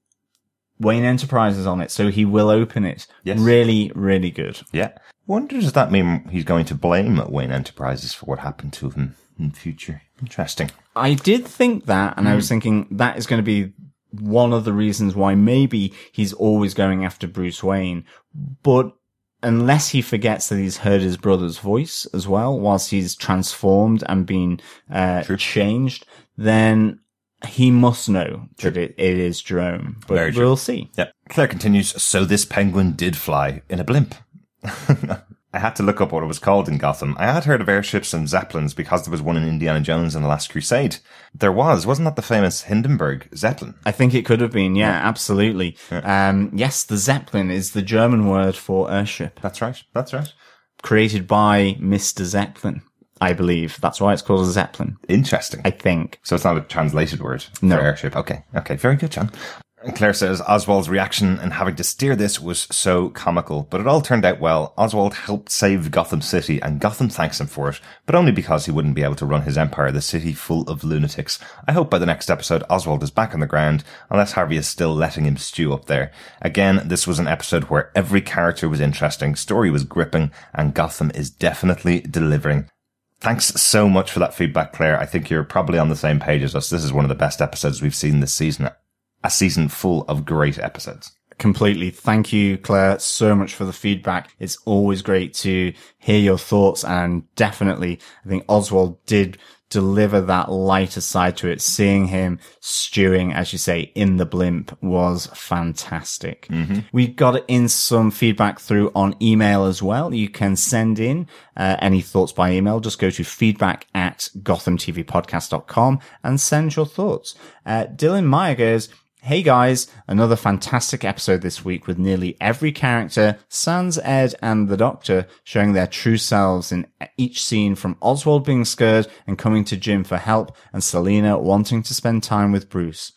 S1: Wayne Enterprises on it. So he will open it.
S5: Yes.
S1: Really, really good.
S5: Yeah. Wonder does that mean he's going to blame Wayne Enterprises for what happened to him in future? Interesting.
S1: I did think that, and I
S5: Hmm.
S1: was thinking that is going to be one of the reasons why maybe he's always going after Bruce Wayne. But unless he forgets that he's heard his brother's voice as well, whilst he's transformed and been uh, changed, then he must know that it, it is Jerome. But
S5: Very true.
S1: we'll see.
S5: Yeah. Claire continues, so this penguin did fly in a blimp. I had to look up what it was called in Gotham. I had heard of airships and zeppelins because there was one in Indiana Jones and the Last Crusade. There was, wasn't that the famous Hindenburg Zeppelin?
S1: I think it could have been, yeah, absolutely. Um, yes, the Zeppelin is the German word for airship.
S5: That's right. That's right.
S1: created by Mr. Zeppelin, I believe. That's why it's called a Zeppelin,
S5: Interesting.
S1: I think.
S5: So it's not a translated word
S1: No.
S5: for airship. Okay. Okay. Very good, John. Claire says Oswald's reaction and having to steer this was so comical, but it all turned out well. Oswald helped save Gotham City and Gotham thanks him for it, but only because he wouldn't be able to run his empire, the city full of lunatics. I hope by the next episode Oswald is back on the ground, unless Harvey is still letting him stew up there. Again, this was an episode where every character was interesting, story was gripping, and Gotham is definitely delivering. Thanks so much for that feedback, Claire. I think you're probably on the same page as us. This is one of the best episodes we've seen this season. A season full of great episodes.
S1: Completely. Thank you, Claire, so much for the feedback. It's always great to hear your thoughts and definitely I think Oswald did deliver that lighter side to it. Seeing him stewing, as you say, in the blimp was fantastic. We got in some feedback through on email as well. You can send in uh, any thoughts by email. Just go to feedback at gothamtvpodcast.com and send your thoughts. Uh, Dylan Meyer goes, Hey guys, another fantastic episode this week with nearly every character, Sans, Ed, and the Doctor showing their true selves in each scene from Oswald being scared and coming to Jim for help and Selina wanting to spend time with Bruce.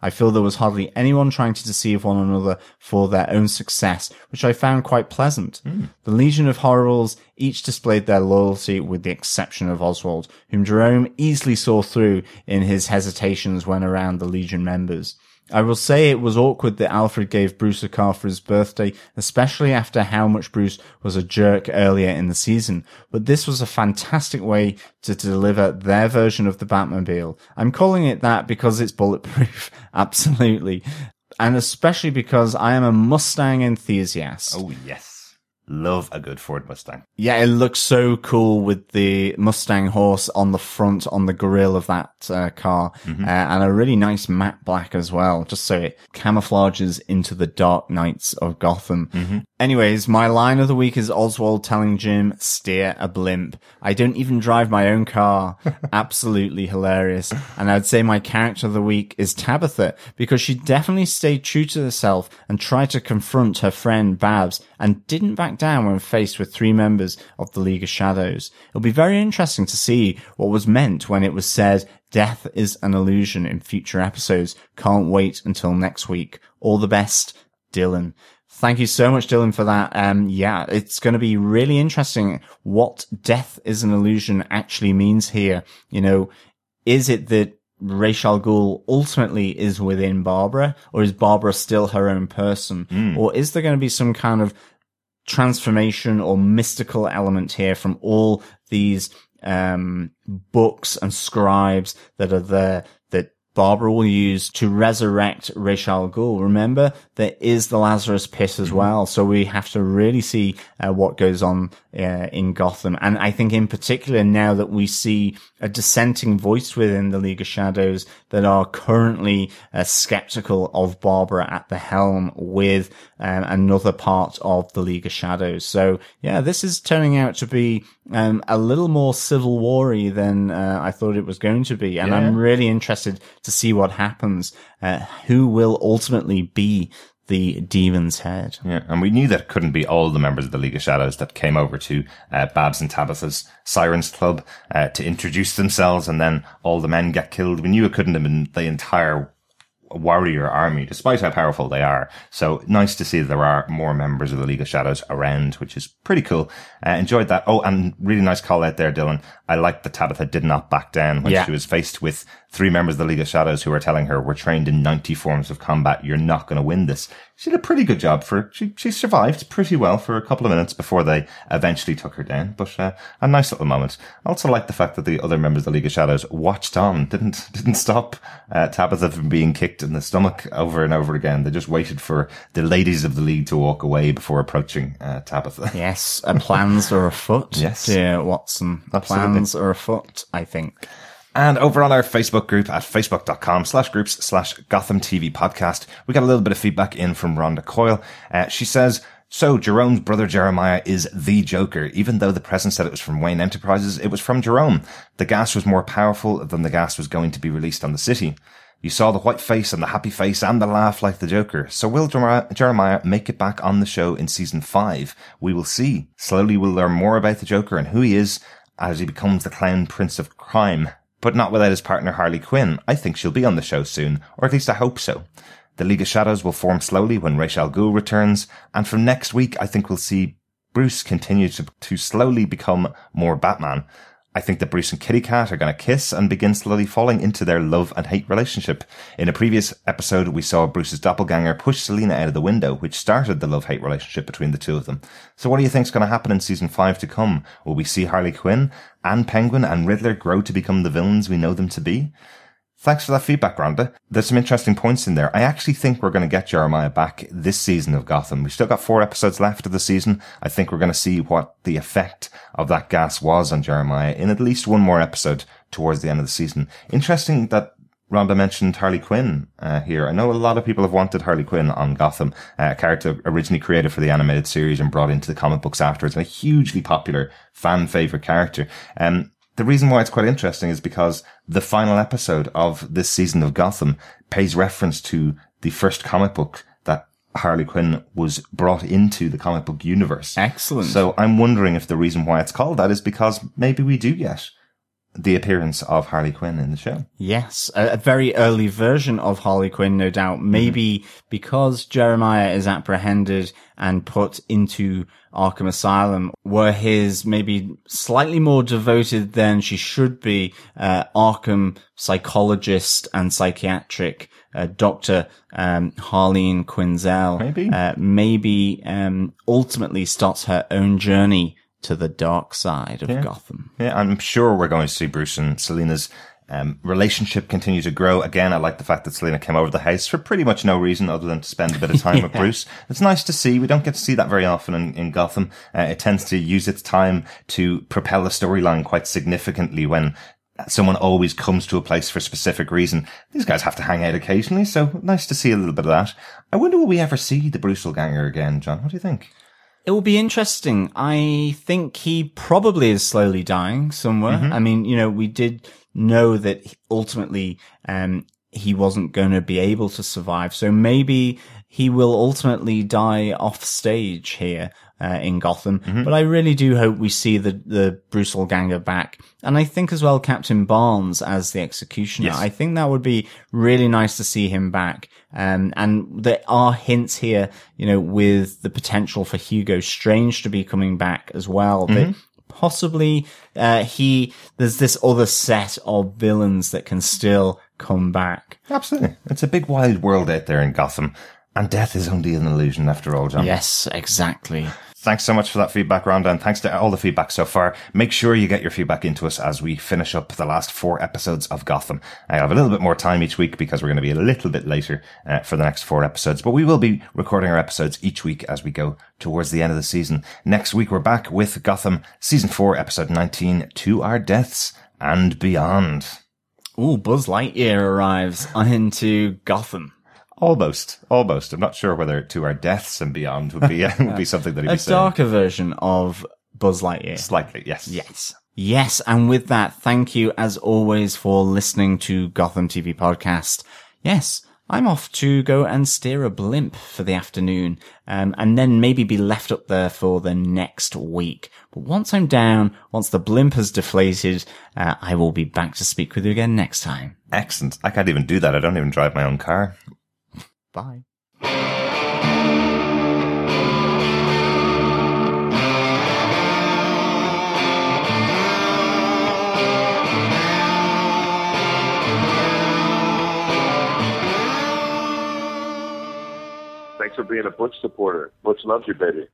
S1: I feel there was hardly anyone trying to deceive one another for their own success, which I found quite pleasant. Hmm. The Legion of Horribles each displayed their loyalty with the exception of Oswald, whom Jerome easily saw through in his hesitations when around the Legion members. I will say it was awkward that Alfred gave Bruce a car for his birthday, especially after how much Bruce was a jerk earlier in the season. But this was a fantastic way to deliver their version of the Batmobile. I'm calling it that because it's bulletproof. Absolutely. And especially because I am a Mustang enthusiast.
S5: Oh, yes. Love a good Ford Mustang.
S1: Yeah, it looks so cool with the Mustang horse on the front, on the grill of that uh, car, uh, and a really nice matte black as well, just so it camouflages into the dark nights of Gotham. Anyways, my line of the week is Oswald telling Jim, steer a blimp. I don't even drive my own car. Absolutely hilarious. And I'd say my character of the week is Tabitha, because she definitely stayed true to herself and tried to confront her friend Babs and didn't back down when faced with three members of the League of Shadows. It'll be very interesting to see what was meant when it was said death is an illusion in future episodes. Can't wait until next week. All the best, Dylan. Thank you so much, Dylan, for that. Um, yeah, it's going to be really interesting what death is an illusion actually means here. You know, is it that Ra's al Ghul ultimately is within Barbara, or is Barbara still her own person, or is there going to be some kind of transformation or mystical element here from all these um, books and scribes that are there that Barbara will use to resurrect Ra's al Ghul. Remember, there is the Lazarus Pit as well, so we have to really see uh, what goes on uh, in Gotham. And I think, in particular, now that we see a dissenting voice within the League of Shadows that are currently uh, skeptical of Barbara at the helm with um, another part of the League of Shadows. So, yeah, this is turning out to be um, a little more civil war-y than uh, I thought it was going to be, and
S5: Yeah.
S1: I'm really interested to see what happens. Uh, who will ultimately be the demon's head?
S5: Yeah, and we knew that it couldn't be all the members of the League of Shadows that came over to uh, Babs and Tabitha's Sirens Club uh, to introduce themselves, and then all the men get killed. We knew it couldn't have been the entire warrior army, despite how powerful they are. So nice to see there are more members of the League of Shadows around, which is pretty cool. Uh, enjoyed that. Oh, and really nice call out there, Dylan. I like that Tabitha did not back down when
S1: Yeah.
S5: she was faced with three members of the League of Shadows who were telling her, we're trained in 90 forms of combat. You're not going to win this. She did a pretty good job for, she, she survived pretty well for a couple of minutes before they eventually took her down. But, uh, a nice little moment. I also like the fact that the other members of the League of Shadows watched on, didn't, didn't stop, uh, Tabitha from being kicked in the stomach over and over again. They just waited for the ladies of the League to walk away before approaching, uh, Tabitha.
S1: Yes, uh, plans are afoot.
S5: Yes.
S1: dear Watson.
S5: Absolutely.
S1: Plans are afoot. I think.
S5: And over on our Facebook group at facebook.com slash groups slash Gotham TV podcast, we got a little bit of feedback in from Rhonda Coyle. Uh, she says, so Jerome's brother Jeremiah is the Joker. Even though the present said it was from Wayne Enterprises, it was from Jerome. The gas was more powerful than the gas was going to be released on the city. You saw the white face and the happy face and the laugh like the Joker. So will Jeremiah make it back on the show in season five? We will see. Slowly we'll learn more about the Joker and who he is as he becomes the clown prince of crime. But not without his partner Harley Quinn. I think she'll be on the show soon, or at least I hope so. The League of Shadows will form slowly when Ra's al Ghul returns, and from next week I think we'll see Bruce continue to, to slowly become more Batman. I think that Bruce and Kitty Cat are going to kiss and begin slowly falling into their love and hate relationship. In a previous episode, we saw Bruce's doppelganger push Selina out of the window, which started the love hate relationship between the two of them. So what do you think is going to happen in season five to come? Will we see Harley Quinn and Penguin and Riddler grow to become the villains we know them to be? Thanks for that feedback, Rhonda. There's some interesting points in there. I actually think we're going to get Jeremiah back this season of Gotham. We've still got four episodes left of the season. I think we're going to see what the effect of that gas was on Jeremiah in at least one more episode towards the end of the season. Interesting that Rhonda mentioned Harley Quinn uh, here. I know a lot of people have wanted Harley Quinn on Gotham, uh, a character originally created for the animated series and brought into the comic books afterwards, and a hugely popular fan favorite character. Um, the reason why it's quite interesting is because the final episode of this season of Gotham pays reference to the first comic book that Harley Quinn was brought into the comic book universe.
S1: Excellent.
S5: So I'm wondering if the reason why it's called that is because maybe we do get the appearance of Harley Quinn in the show.
S1: Yes, a, a very early version of Harley Quinn, no doubt. Maybe because Jeremiah is apprehended and put into Arkham Asylum, were his maybe slightly more devoted than she should be, uh, Arkham psychologist and psychiatric uh, Doctor um, Harleen Quinzel,
S5: Maybe.
S1: uh, maybe um, ultimately starts her own journey to the dark side of Gotham.
S5: Yeah, I'm sure we're going to see Bruce and Selina's um, relationship continue to grow. Again, I like the fact that Selina came over the house for pretty much no reason other than to spend a bit of time with Bruce. It's nice to see. We don't get to see that very often in, in Gotham. Uh, it tends to use its time to propel the storyline quite significantly when someone always comes to a place for a specific reason. These guys have to hang out occasionally, so nice to see a little bit of that. I wonder will we ever see the Bruce Ganger again, John? What do you think?
S1: It will be interesting. I think he probably is slowly dying somewhere. I mean, you know, we did know that ultimately, um, he wasn't going to be able to survive. So maybe he will ultimately die off stage here. Uh, in Gotham, but I really do hope we see the the Bruce Ganger back, and I think as well Captain Barnes as the executioner.
S5: Yes.
S1: I think that would be really nice to see him back. Um, and there are hints here, you know, with the potential for Hugo Strange to be coming back as well. That possibly, uh, he, there's this other set of villains that can still come back.
S5: Absolutely. It's a big wide world out there in Gotham. And death is only an illusion after all, John.
S1: Yes, exactly.
S5: Thanks so much for that feedback, Rhonda, and thanks to all the feedback so far. Make sure you get your feedback into us as we finish up the last four episodes of Gotham. I have a little bit more time each week because we're going to be a little bit later uh, for the next four episodes, but we will be recording our episodes each week as we go towards the end of the season. Next week, we're back with Gotham season four, episode 19, To Our Deaths and Beyond.
S1: Ooh, Buzz Lightyear arrives into Gotham.
S5: Almost, almost. I'm not sure whether to our deaths and beyond would be would be something that he'd
S1: A
S5: be saying.
S1: darker version of Buzz Lightyear.
S5: Slightly, yes.
S1: Yes. Yes, and with that, thank you as always for listening to Gotham TV Podcast. Yes, I'm off to go and steer a blimp for the afternoon, um, and then maybe be left up there for the next week. But once I'm down, once the blimp has deflated, uh, I will be back to speak with you again next time.
S5: Excellent. I can't even do that. I don't even drive my own car.
S1: Bye.
S6: Thanks for being a Butch supporter. Butch loves you, baby.